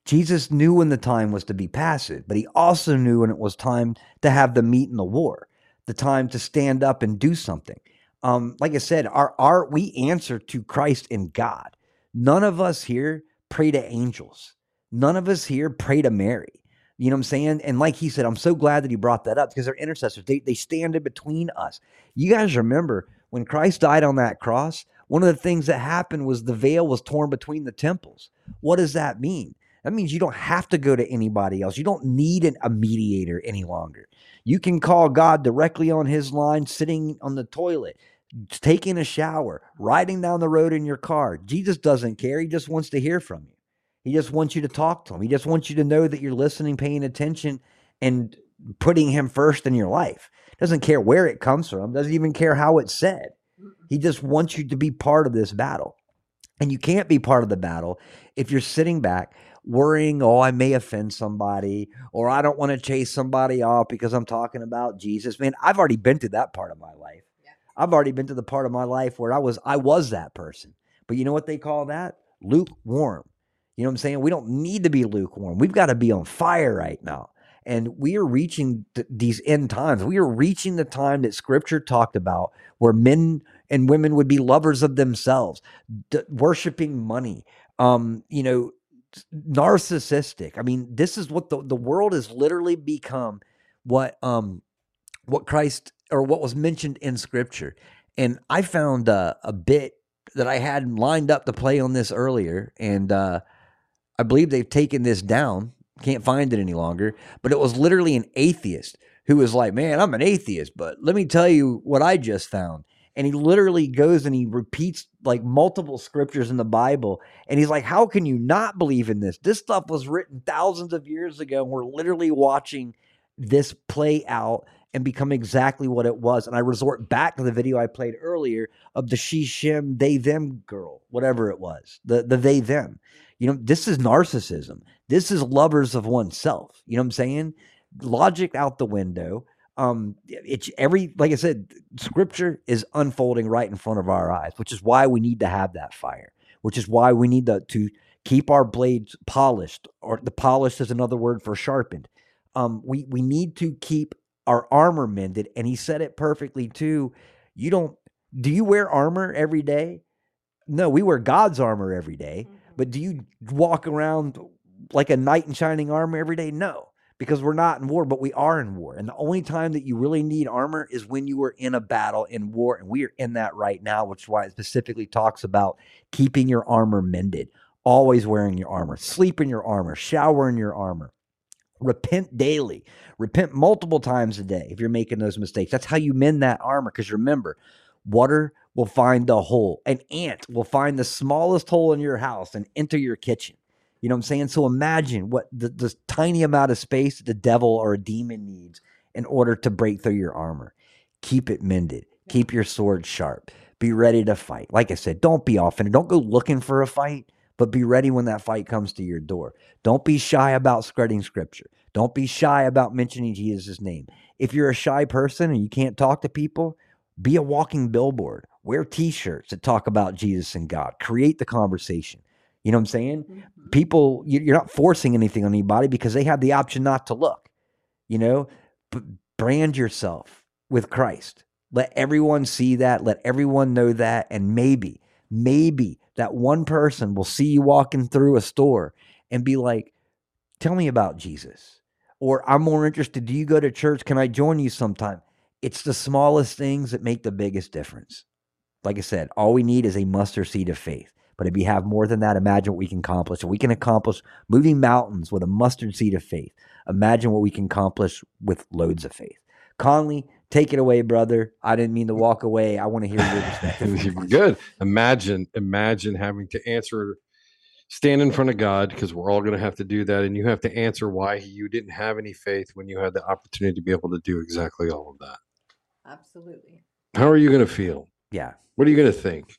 Jesus knew when the time was to be passive, but he also knew when it was time to have the meat in the war, the time to stand up and do something. Um, like I said, our, our we answer to Christ and God. None of us here pray to angels. None of us here pray to Mary. You know what I'm saying? And like he said, I'm so glad that he brought that up because they're intercessors. They, they stand in between us. You guys remember when Christ died on that cross, one of the things that happened was the veil was torn between the temples. What does that mean? That means you don't have to go to anybody else. You don't need an, a mediator any longer. You can call God directly on his line, sitting on the toilet, taking a shower, riding down the road in your car. Jesus doesn't care. He just wants to hear from you. He just wants you to talk to him. He just wants you to know that you're listening, paying attention, and putting him first in your life. Doesn't care where it comes from, doesn't even care how it's said. He just wants you to be part of this battle. And you can't be part of the battle if you're sitting back worrying, oh, I may offend somebody, or I don't want to chase somebody off because I'm talking about Jesus. Man, I've already been to that part of my life. I've already been to the part of my life where I was I was that person. But you know what they call that? Lukewarm. You know what I'm saying? We don't need to be lukewarm. We've got to be on fire right now. And we are reaching th- these end times. We are reaching the time that scripture talked about where men and women would be lovers of themselves, d- worshiping money, um, you know, narcissistic. I mean, this is what the, the world has literally become what um what Christ or what was mentioned in scripture. And I found uh, a bit that I had lined up to play on this earlier and uh I believe they've taken this down. Can't find it any longer, but it was literally an atheist who was like, "Man, I'm an atheist, but let me tell you what I just found." And he literally goes and he repeats like multiple scriptures in the Bible. And he's like, How can you not believe in this? This stuff was written thousands of years ago. And we're literally watching this play out and become exactly what it was. And I resort back to the video I played earlier of the she, shim, they, them girl, whatever it was, the, the they, them. You know, this is narcissism. This is lovers of oneself. You know what I'm saying? Logic out the window um it's every like i said scripture is unfolding right in front of our eyes which is why we need to have that fire which is why we need to, to keep our blades polished or the polished is another word for sharpened. Um we we need to keep our armor mended and he said it perfectly too. You don't do you wear armor every day? No we wear god's armor every day, but do you walk around like a knight in shining armor every day? No because we're not in war, but we are in war. And the only time that you really need armor is when you are in a battle in war. And we are in that right now, which is why it specifically talks about keeping your armor mended, always wearing your armor, sleep in your armor, shower in your armor. Repent daily. Repent multiple times a day if you're making those mistakes. That's how you mend that armor. Because remember, water will find the hole. An ant will find the smallest hole in your house and enter your kitchen. You know what I'm saying? So imagine what the, the tiny amount of space the devil or a demon needs in order to break through your armor. Keep it mended. Keep your sword sharp. Be ready to fight. Like I said, don't be offended. Don't go looking for a fight, but be ready when that fight comes to your door. Don't be shy about spreading scripture. Don't be shy about mentioning Jesus' name. If you're a shy person and you can't talk to people, be a walking billboard. Wear t shirts that talk about Jesus and God. Create the conversation. You know what I'm saying? Mm-hmm. People, you're not forcing anything on anybody because they have the option not to look. You know, but brand yourself with Christ. Let everyone see that. Let everyone know that. And maybe, maybe that one person will see you walking through a store and be like, tell me about Jesus. Or I'm more interested. Do you go to church? Can I join you sometime? It's the smallest things that make the biggest difference. Like I said, all we need is a mustard seed of faith. But if we have more than that, imagine what we can accomplish. And we can accomplish moving mountains with a mustard seed of faith. Imagine what we can accomplish with loads of faith. Conley, take it away, brother. I didn't mean to walk away. I want to hear your perspective. Good. Imagine, imagine having to answer, stand in front of God, because we're all going to have to do that, and you have to answer why you didn't have any faith when you had the opportunity to be able to do exactly all of that. Absolutely. How are you going to feel? Yeah. What are you going to think?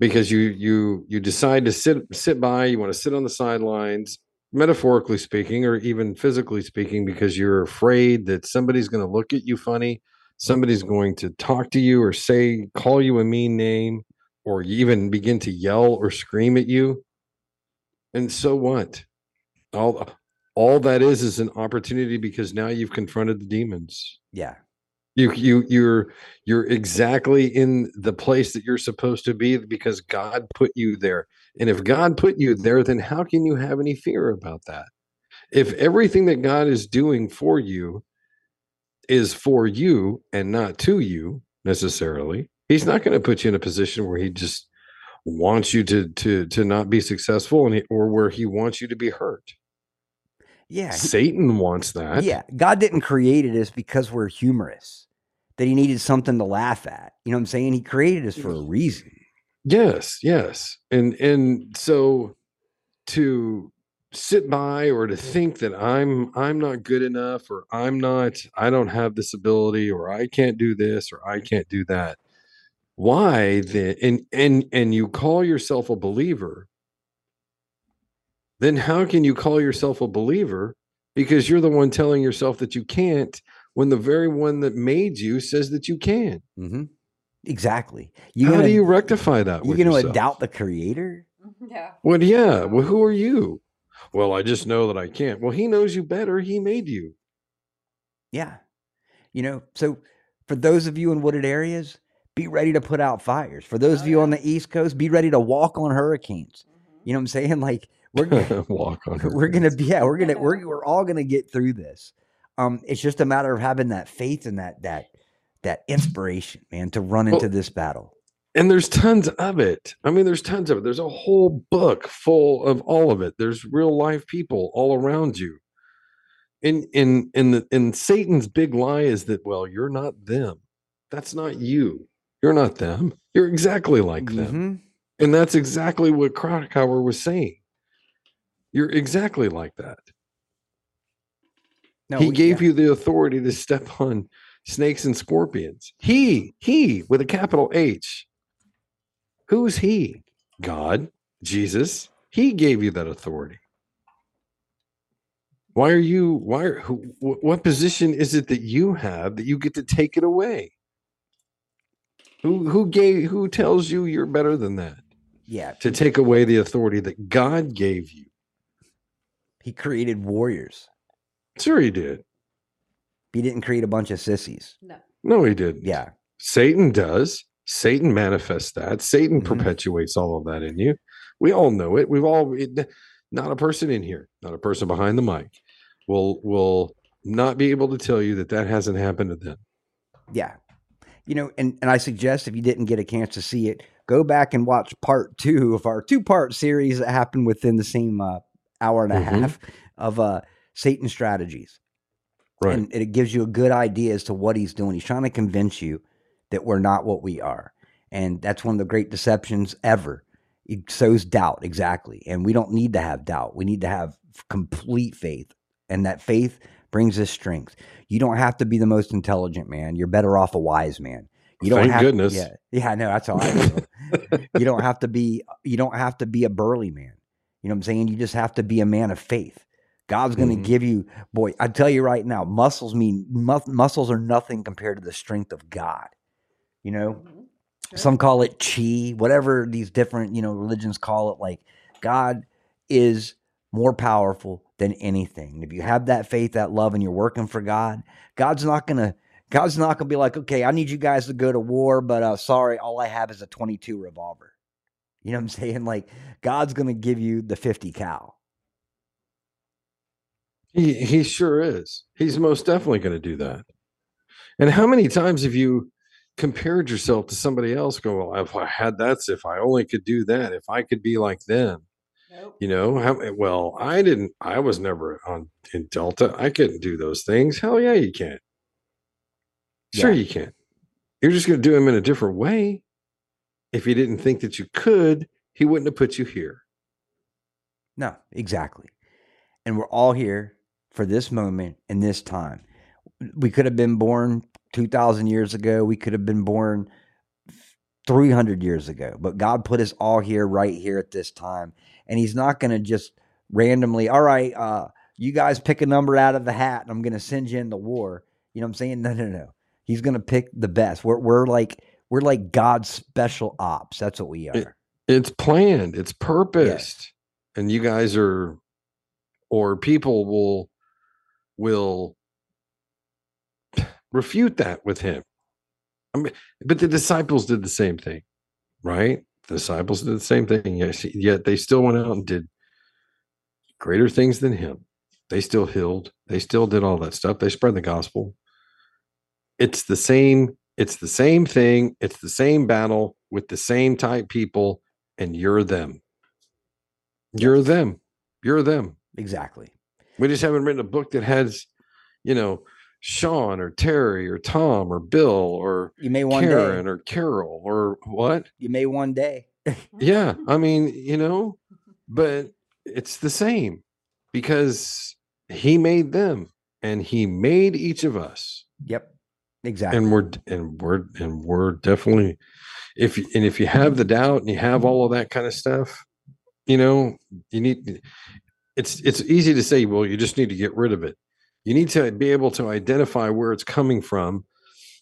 Because you you you decide to sit sit by, you want to sit on the sidelines, metaphorically speaking, or even physically speaking, because you're afraid that somebody's going to look at you funny, somebody's going to talk to you or say call you a mean name, or even begin to yell or scream at you. And so what? All all that is is an opportunity because now you've confronted the demons. Yeah. You you you're you're exactly in the place that you're supposed to be because God put you there. And if God put you there, then how can you have any fear about that? If everything that God is doing for you is for you and not to you necessarily, he's not going to put you in a position where he just wants you to to to not be successful and he, or where he wants you to be hurt. Yeah. Satan wants that. Yeah. God didn't create us because we're humorous, that he needed something to laugh at. You know what I'm saying? He created us for a reason. Yes, yes. And and so to sit by or to think that I'm I'm not good enough or I'm not I don't have this ability or I can't do this or I can't do that. Why then and and and you call yourself a believer, then how can you call yourself a believer because you're the one telling yourself that you can't when the very one that made you says that you can? Mm-hmm. Exactly. How gonna, do you rectify that? You're going to doubt the creator? Yeah. Well, yeah. Well, who are you? Well, I just know that I can't. Well, he knows you better. He made you. Yeah. You know, so for those of you in wooded areas, be ready to put out fires. For those of you on the East Coast, be ready to walk on hurricanes. You know what I'm saying? Like we're gonna, Walk on we're gonna be yeah, we're gonna we're we're all gonna get through this. Um, it's just a matter of having that faith and that that that inspiration, man, to run into Well, this battle. And there's tons of it. I mean, there's tons of it. There's a whole book full of all of it. There's real life people all around you. And in in the in Satan's big lie is that well, you're not them. That's not you. You're not them. You're exactly like them. Mhm. And that's exactly what Krakauer was saying. You're exactly like that. No, he gave yeah. you the authority to step on snakes and scorpions. He, he with a capital H. Who's he? God, Jesus. He gave you that authority. Why are you, why are, who, wh- what position is it that you have that you get to take it away? Who, who gave, who tells you you're better than that? Yeah. To take away the authority that God gave you. He created warriors. Sure, he did. He didn't create a bunch of sissies. No. No, he didn't. Yeah. Satan does. Satan manifests that. Satan Mm-hmm. perpetuates all of that in you. We all know it. We've all it, not a person in here, not a person behind the mic will will not be able to tell you that that hasn't happened to them. Yeah. You know, and, and I suggest if you didn't get a chance to see it, go back and watch part two of our two part series that happened within the same uh, hour and a Mhm. half of uh, Satan strategies. Right. And it gives you a good idea as to what he's doing. He's trying to convince you that we're not what we are. And that's one of the great deceptions ever. It sows doubt, exactly. And we don't need to have doubt. We need to have complete faith. And that faith brings us strength. You don't have to be the most intelligent man. You're better off a wise man. You don't Thank have goodness. Yeah, yeah, I know. That's how I you don't have to be. You don't have to be a burly man. You know what I'm saying? You just have to be a man of faith. God's going to Mhm. give you, boy. I tell you right now, muscles mean mu- muscles are nothing compared to the strength of God. You know, some call it chi, whatever these different you know religions call it. Like God is more powerful than anything. If you have that faith, that love, and you're working for God, God's not going to God's not gonna be like, okay, I need you guys to go to war, but uh, sorry, all I have is a 22 revolver. You know what I'm saying? Like God's gonna give you the 50 cal. He he sure is. He's most definitely going to do that. And how many times have you compared yourself to somebody else? Go, well, if I had that, if I only could do that, if I could be like them, you know. How, well, I didn't. I was never on in Delta. I couldn't do those things. Hell yeah, you can. Sure, Yeah. you can. You're just going to do them in a different way. If he didn't think that you could, he wouldn't have put you here. No, exactly. And we're all here for this moment and this time. We could have been born 2,000 years ago. We could have been born 300 years ago. But God put us all here right here at this time. And He's not going to just randomly, all right, uh, you guys pick a number out of the hat and I'm going to send you into war. You know what I'm saying? No, no, no. He's going to pick the best. We're, we're like, we're like God's special ops. That's what we are. It- it's planned, it's purposed. And you guys are or people will will refute that with him. I mean, but the disciples did the same thing, right? The disciples did the same thing. Yes, yet they still went out and did greater things than him. They still healed. They still did all that stuff. They spread the gospel. It's the same. It's the same thing. It's the same battle with the same type people, and you're them. You're them. You're them. Exactly. We just haven't written a book that has, you know, Sean or Terry or Tom or Bill or You may one Karen day. or Carol or what? You may one day. Yeah, I mean, you know, but it's the same because he made them and he made each of us. Yep. Exactly. And we're and we're and we're definitely if you- and if you have the doubt and you have mm-hmm. all of that kind of stuff, you know, you need it's it's easy to say, well, you just need to get rid of it. You need to be able to identify where it's coming from,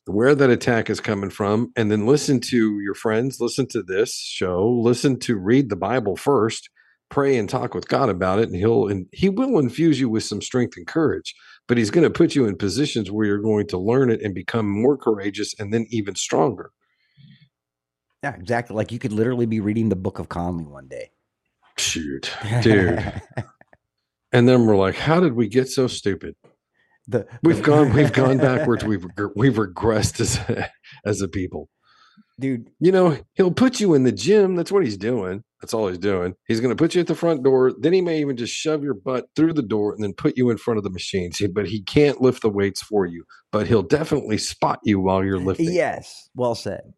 where that attack is coming from, and then listen to your friends, listen to this show, listen to read the Bible first, pray and talk with God about it, and he'll and he will infuse you with some strength and courage. But he's going to put you in positions where you're going to learn it and become more courageous and then even stronger. Yeah, exactly. Like you could literally be reading the book of Conley one day. Shoot, dude. and then we're like, how did we get so stupid? The, We've gone we've gone backwards. We've we've regressed as a, as a people. Dude. You know, he'll put you in the gym. That's what he's doing. That's all he's doing. He's going to put you at the front door. Then he may even just shove your butt through the door and then put you in front of the machines. But he can't lift the weights for you. But he'll definitely spot you while you're lifting. Yes, well said.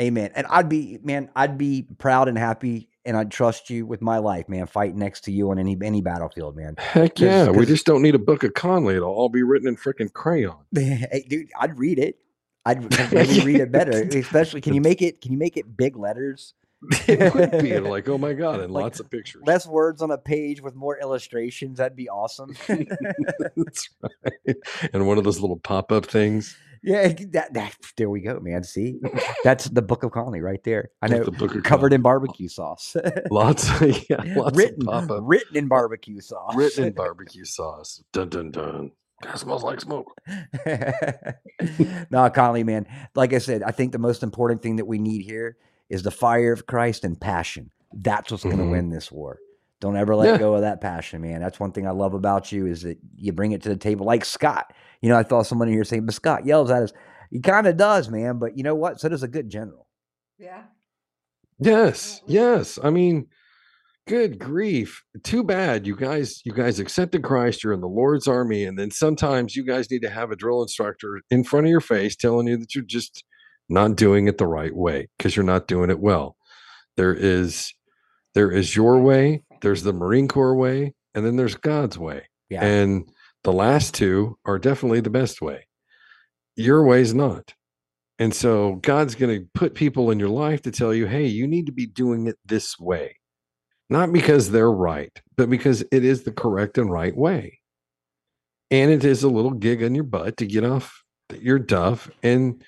Amen. And I'd be, man, I'd be proud and happy, and I'd trust you with my life, man. Fight next to you on any any battlefield, man. Heck 'Cause- yeah. We 'cause- just don't need a book of Conley. It'll all be written in freaking crayon. hey, dude, I'd read it. I'd maybe read it better. Especially, can you make it? Can you make it big letters? It would be like, oh my God, and Like, lots of pictures. Less words on a page with more illustrations. That'd be awesome. That's right. And one of those little pop up things. yeah, that, that there we go, man. See, that's the Book of Conley right there. I know, The Book of covered in barbecue sauce. Lots of, yeah, lots written, written in barbecue sauce. Written in barbecue sauce. Dun dun dun. That smells like smoke. no, Conley, man. Like I said, I think the most important thing that we need here is the fire of Christ and passion. That's what's going to mm-hmm. win this war. Don't ever let Yeah. go of that passion, man. That's one thing I love about you is that you bring it to the table like Scott. You know, I thought someone here saying, but Scott yells at us. He kind of does, man. But you know what? So does a good general. Yeah. Yes, yes. I mean, good grief. Too bad you guys you guys accepted Christ, you're in the Lord's army, and then sometimes you guys need to have a drill instructor in front of your face telling you that you're just not doing it the right way because you're not doing it well. There is there is your way, there's the Marine Corps way, and then there's God's way. Yeah. And the last two are definitely the best way. Your way's not. And so God's going to put people in your life to tell you, hey, you need to be doing it this way. Not because they're right, but because it is the correct and right way. And it is a little gig on your butt to get off your duff and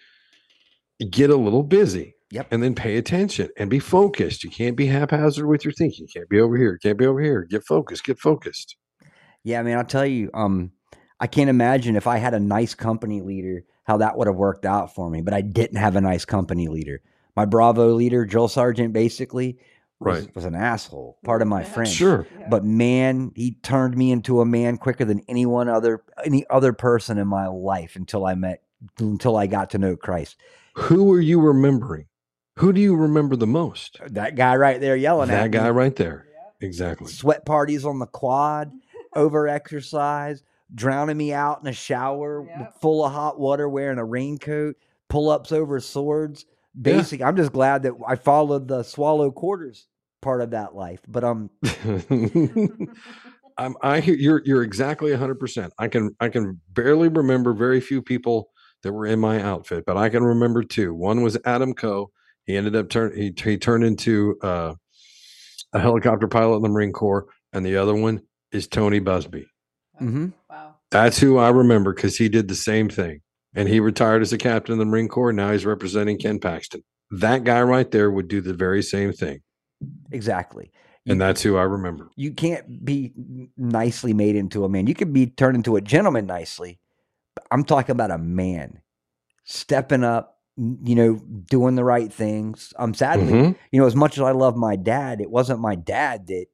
get a little busy. Yep. And then pay attention and be focused. You can't be haphazard with your thinking. You can't be over here. Can't be over here. Get focused. Get focused. Yeah, I mean, I'll tell you, um, I can't imagine if I had a nice company leader how that would have worked out for me, but I didn't have a nice company leader. My Bravo leader, Joel Sargent, basically was, Right. was an asshole, part of my friend. Sure. But man, he turned me into a man quicker than anyone other any other person in my life until I met until I got to know Christ. Who are you remembering? Who do you remember the most? Uh, that guy right there yelling at That guy me. right there. Exactly. Sweat parties on the quad, over exercise, drowning me out in a shower full of hot water, wearing a raincoat, pull ups over swords. Yeah. Basic. I'm just glad that I followed the swallow quarters part of that life. But um, I'm, I hear you're you're exactly 100%. I can I can barely remember very few people that were in my outfit, but I can remember two. One was Adam Coe. He ended up turn he he turned into uh, a helicopter pilot in the Marine Corps, and the other one is Tony Buzbee. mhm. That's who I remember because he did the same thing. And he retired as a captain in the Marine Corps. Now he's representing Ken Paxton. That guy right there would do the very same thing. exactly. And that's who I remember. you can't be nicely made into a man. You can be turned into a gentleman nicely. But I'm talking about a man stepping up, you know, doing the right things. I'm um, sadly, Mhm. you know, as much as I love my dad, it wasn't my dad that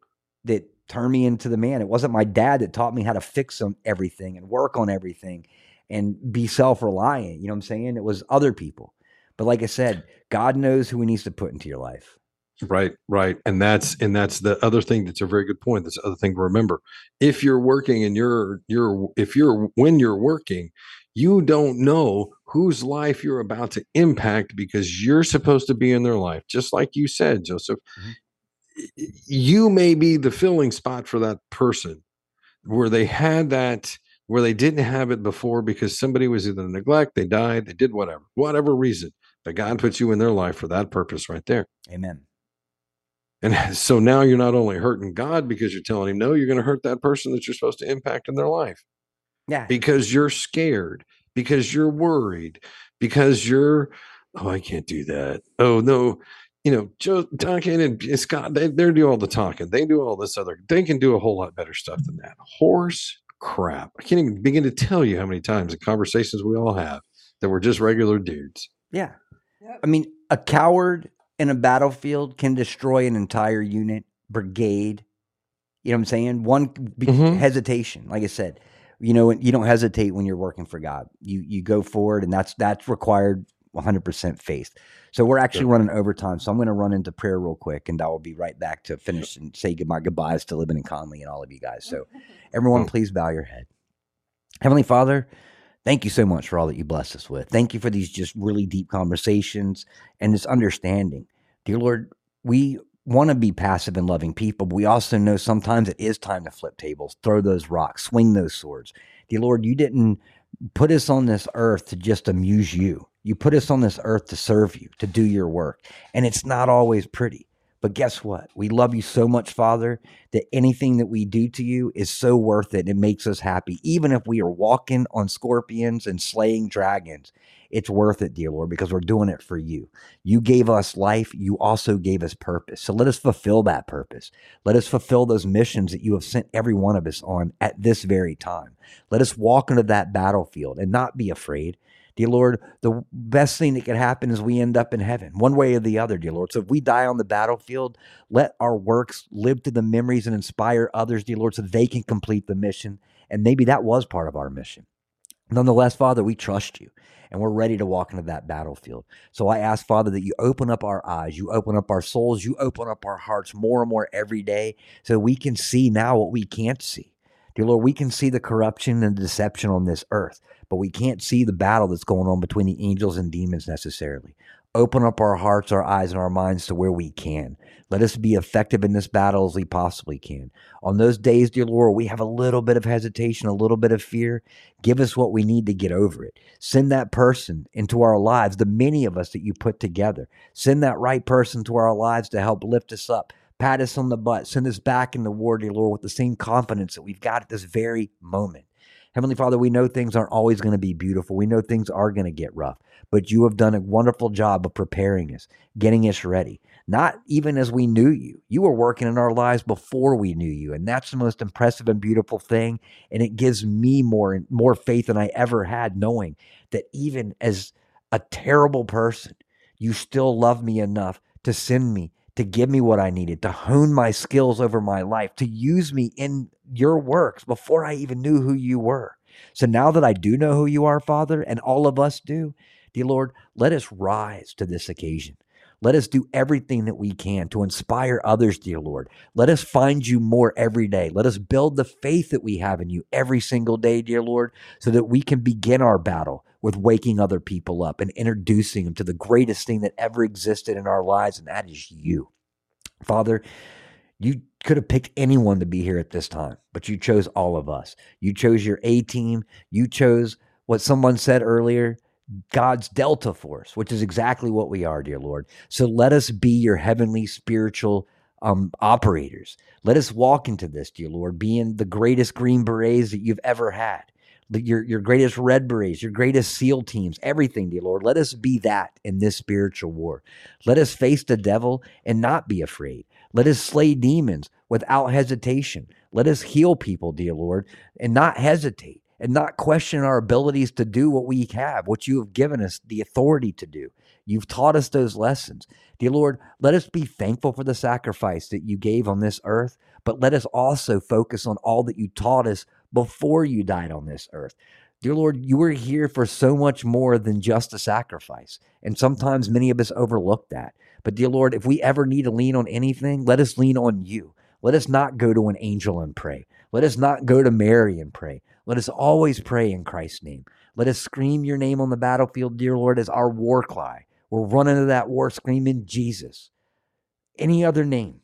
that turned me into the man. It wasn't my dad that taught me how to fix on everything and work on everything and be self reliant. You know what I'm saying? It was other people. But like I said, God knows who He needs to put into your life. Right, right. And that's and that's the other thing that's a very good point. That's the other thing to remember. If you're working and you're you're if you're when you're working, you don't know whose life you're about to impact because you're supposed to be in their life. Just like you said, Joseph. Mm-hmm. y- You may be the filling spot for that person where they had that where they didn't have it before because somebody was either neglect, they died, they did whatever, whatever reason. But God puts you in their life for that purpose right there. Amen. And so now you're not only hurting God because you're telling him no, you're going to hurt that person that you're supposed to impact in their life Yeah. because you're scared, because you're worried, because you're, oh, I can't do that. Oh, no. You know, Joe Duncan and Scott, they, they do all the talking. They do all this other, they can do a whole lot better stuff than that. Horse crap. I can't even begin to tell you how many times the conversations we all have that we're just regular dudes. Yeah. I mean, a coward in a battlefield can destroy an entire unit, brigade. You know what I'm saying? One be- Mhm. hesitation, like I said, you know, you don't hesitate when you're working for God. You you go forward, and that's that's required 100% faith. So we're actually running overtime. So I'm going to run into prayer real quick, and I will be right back to finish and say goodbye goodbyes to Libin and Conley and all of you guys. So everyone, please bow your head. Heavenly Father, thank you so much for all that you bless us with. Thank you for these just really deep conversations and this understanding. Dear Lord, we want to be passive and loving people, but we also know sometimes it is time to flip tables, throw those rocks, swing those swords. Dear Lord, you didn't put us on this earth to just amuse you. You put us on this earth to serve you, to do your work. And it's not always pretty. But guess what? We love you so much, Father, that anything that we do to you is so worth it. It makes us happy. Even if we are walking on scorpions and slaying dragons, it's worth it, dear Lord, because we're doing it for you. You gave us life. You also gave us purpose. So let us fulfill that purpose. Let us fulfill those missions that you have sent every one of us on at this very time. Let us walk into that battlefield and not be afraid. Dear Lord, the best thing that could happen is we end up in heaven, one way or the other, dear Lord. So if we die on the battlefield, let our works live to the memories and inspire others, dear Lord, so they can complete the mission. And maybe that was part of our mission. Nonetheless, Father, we trust you and we're ready to walk into that battlefield. So I ask, Father, that you open up our eyes, you open up our souls, you open up our hearts more and more every day so we can see now what we can't see. Dear Lord, we can see the corruption and deception on this earth, but we can't see the battle that's going on between the angels and demons necessarily. Open up our hearts, our eyes, and our minds to where we can. Let us be effective in this battle as we possibly can. On those days, dear Lord, we have a little bit of hesitation, a little bit of fear. Give us what we need to get over it. Send that person into our lives, the many of us that you put together. Send that right person to our lives to help lift us up, pat us on the butt, send us back in the war, dear Lord, with the same confidence that we've got at this very moment. Heavenly Father, we know things aren't always going to be beautiful. We know things are going to get rough, but you have done a wonderful job of preparing us, getting us ready. Not even as we knew you. You were working in our lives before we knew you. And that's the most impressive and beautiful thing. And it gives me more more faith than I ever had, knowing that even as a terrible person, you still love me enough to send me, to give me what I needed, to hone my skills over my life, to use me in your works before I even knew who you were. So now that I do know who you are, Father, and all of us do, dear Lord, let us rise to this occasion. Let us do everything that we can to inspire others, dear Lord. Let us find you more every day. Let us build the faith that we have in you every single day, dear Lord, so that we can begin our battle with waking other people up and introducing them to the greatest thing that ever existed in our lives, and that is you. Father, you could have picked anyone to be here at this time, but you chose all of us. You chose your A team. You chose what someone said earlier God's Delta Force, which is exactly what we are, dear Lord. So let us be your heavenly spiritual um, operators. Let us walk into this, dear Lord, being the greatest Green Berets that you've ever had, your, your greatest Red Berets, your greatest SEAL teams, everything, dear Lord. Let us be that in this spiritual war. Let us face the devil and not be afraid. Let us slay demons without hesitation. Let us heal people, dear Lord, and not hesitate and not question our abilities to do what we have, what you have given us the authority to do. You've taught us those lessons. Dear Lord, let us be thankful for the sacrifice that you gave on this earth, but let us also focus on all that you taught us before you died on this earth. Dear Lord, you were here for so much more than just a sacrifice. And sometimes many of us overlook that. But dear Lord, if we ever need to lean on anything, let us lean on you. Let us not go to an angel and pray. Let us not go to Mary and pray. Let us always pray in Christ's name. Let us scream your name on the battlefield, dear Lord, as our war cry. We're running to that war screaming Jesus. Any other name,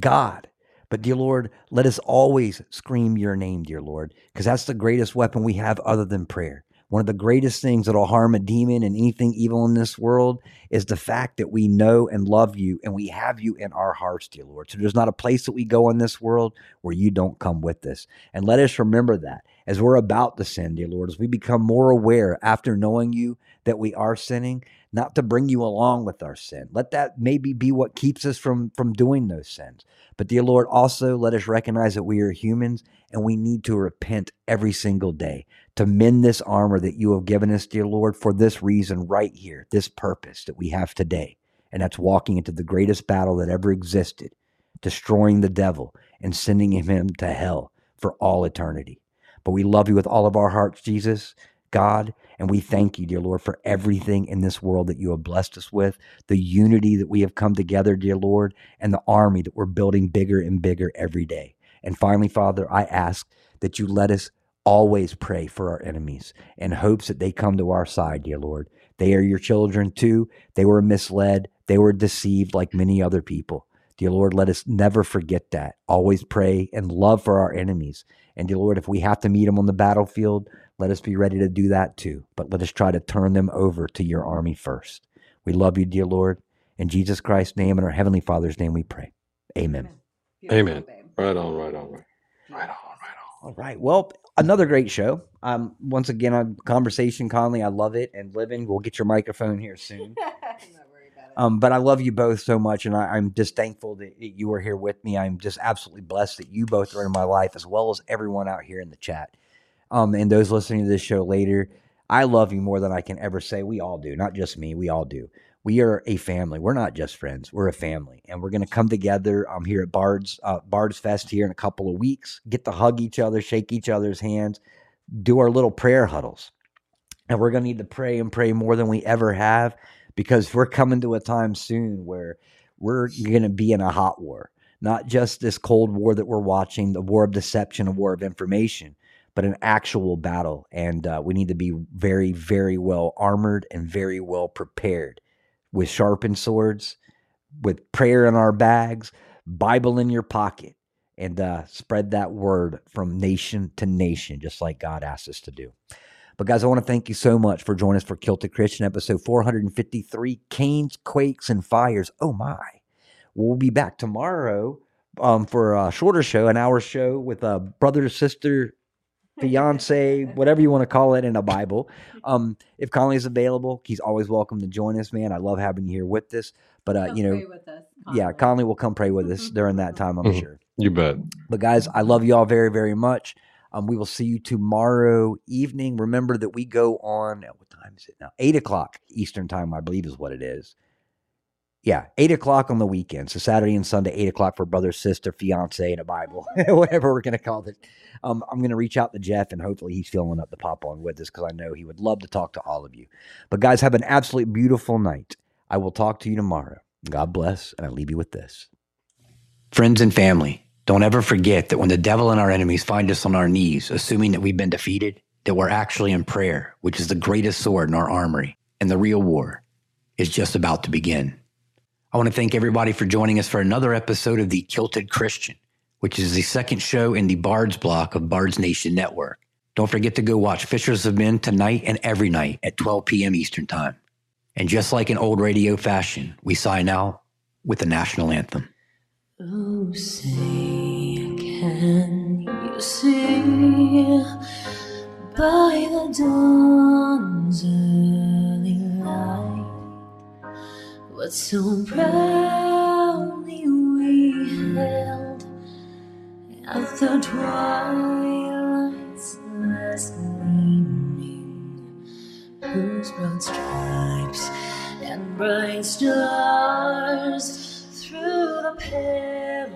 God. But, dear Lord, let us always scream your name, dear Lord, because that's the greatest weapon we have other than prayer. One of the greatest things that'll harm a demon and anything evil in this world is the fact that we know and love you and we have you in our hearts, dear Lord. So there's not a place that we go in this world where you don't come with us. And let us remember that as we're about to sin, dear Lord, as we become more aware after knowing you that we are sinning, not to bring you along with our sin. Let that maybe be what keeps us from from doing those sins. But dear Lord, also let us recognize that we are humans and we need to repent every single day to mend this armor that you have given us, dear Lord, for this reason right here, this purpose that we have today. And that's walking into the greatest battle that ever existed, destroying the devil and sending him to hell for all eternity. But we love you with all of our hearts, Jesus, God, and we thank you, dear Lord, for everything in this world that you have blessed us with, the unity that we have come together, dear Lord, and the army that we're building bigger and bigger every day. And finally, Father, I ask that you let us always pray for our enemies in hopes that they come to our side, dear Lord. They are your children too. They were misled, they were deceived like many other people. Dear Lord, let us never forget that. Always pray and love for our enemies. And dear Lord, if we have to meet them on the battlefield, let us be ready to do that too. But let us try to turn them over to your army first. We love you, dear Lord. In Jesus Christ's name and our Heavenly Father's name we pray. Amen. Amen. Right on, right on, right. on. Right on. All right. Well, another great show. Um, once again, on Conversation Conley, I love it. And Living, we'll get your microphone here soon. Um, but I love you both so much, and I, am just thankful that you are here with me. I'm just absolutely blessed that you both are in my life, as well as everyone out here in the chat. Um, and those listening to this show later, I love you more than I can ever say. We all do, not just me. We all do. We are a family. We're not just friends. We're a family, and we're going to come together. I'm um, here at Bard's uh, Bard's Fest here in a couple of weeks. Get to hug each other, shake each other's hands, do our little prayer huddles, and we're going to need to pray and pray more than we ever have because we're coming to a time soon where we're going to be in a hot war, not just this cold war that we're watching, the war of deception, a war of information, but an actual battle. And uh, we need to be very, very well armored and very well prepared with sharpened swords, with prayer in our bags, Bible in your pocket, and uh, spread that word from nation to nation, just like God asked us to do. But guys, I want to thank you so much for joining us for Kilted Christian episode 453 Canes, Quakes, and Fires. Oh my. We'll be back tomorrow um, for a shorter show, an hour show with a brother sister fiance, whatever you want to call it in a Bible. Um, if Conley's available, he's always welcome to join us, man. I love having you here with us. But uh, Come you know, pray with us, yeah, Conley will come pray with us during that time, I'm Mhm. sure. You bet. But guys, I love you all very, very much. Um, we will see you tomorrow evening. Remember that we go on at what time is it now? Eight o'clock Eastern time, I believe is what it is. Yeah, eight o'clock on the weekend. So Saturday and Sunday, eight o'clock for brother, sister, fiance, and a Bible, whatever we're gonna call it. Um, I'm gonna reach out to Jeff and hopefully he's filling up the pop on with us because I know he would love to talk to all of you. But guys, have an absolutely beautiful night. I will talk to you tomorrow. God bless, and I leave you with this. Friends and family, don't ever forget that when the devil and our enemies find us on our knees, assuming that we've been defeated, that we're actually in prayer, which is the greatest sword in our armory, and the real war is just about to begin. I want to thank everybody for joining us for another episode of The Kilted Christian, which is the second show in the Bards block of Bards Nation Network. Don't forget to go watch Fishers of Men tonight and every night at 12 p.m. Eastern Time. And just like in old radio fashion, we sign out with the national anthem. Oh, say, can you see by the dawn's early light what so proudly we held at the twilight's last gleaming, whose broad stripes and bright stars through the perilous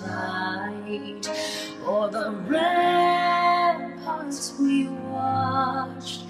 fight o'er the ramparts we watched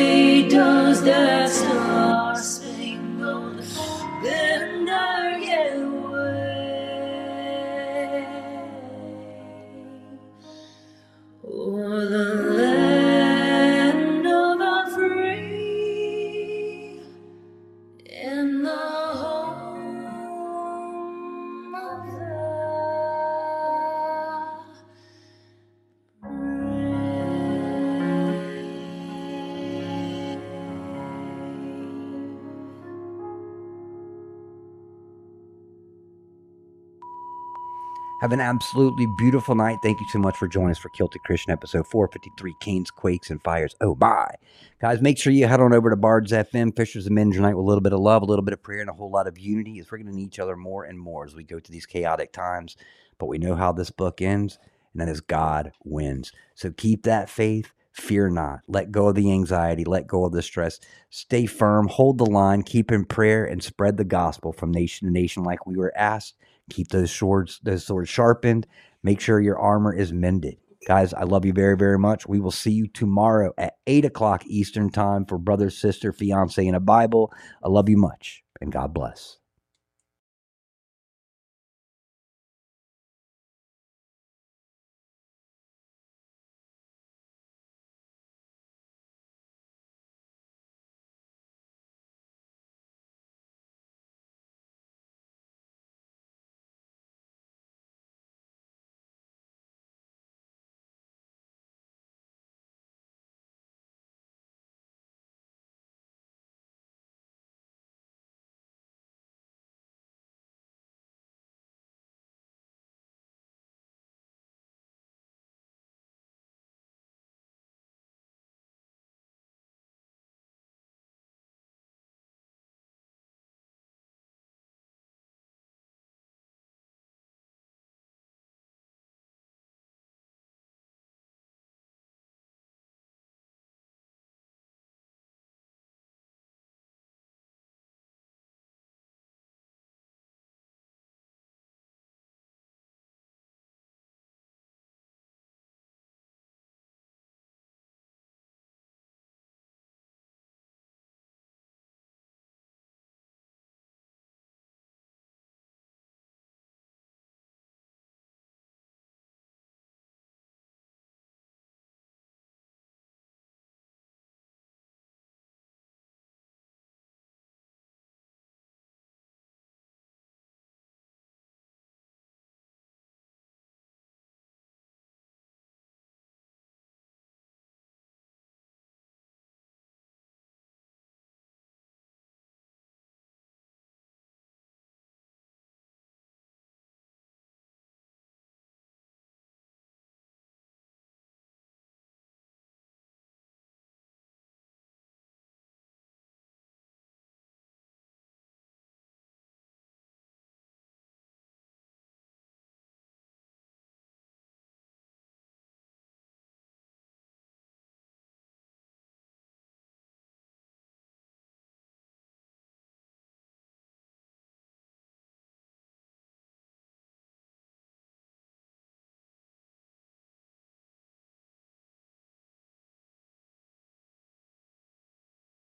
does that Have an absolutely beautiful night. Thank you so much for joining us for Kilted Christian episode 453 Canes, Quakes, and Fires. Oh, bye. Guys, make sure you head on over to Bards FM, Fishers of Men tonight with a little bit of love, a little bit of prayer, and a whole lot of unity as we're going to need each other more and more as we go through these chaotic times. But we know how this book ends, and that is God wins. So keep that faith. Fear not. Let go of the anxiety. Let go of the stress. Stay firm. Hold the line. Keep in prayer and spread the gospel from nation to nation like we were asked. Keep those swords, those swords sharpened. Make sure your armor is mended. Guys, I love you very, very much. We will see you tomorrow at 8 o'clock Eastern Time for Brother, Sister, Fiance, and a Bible. I love you much, and God bless.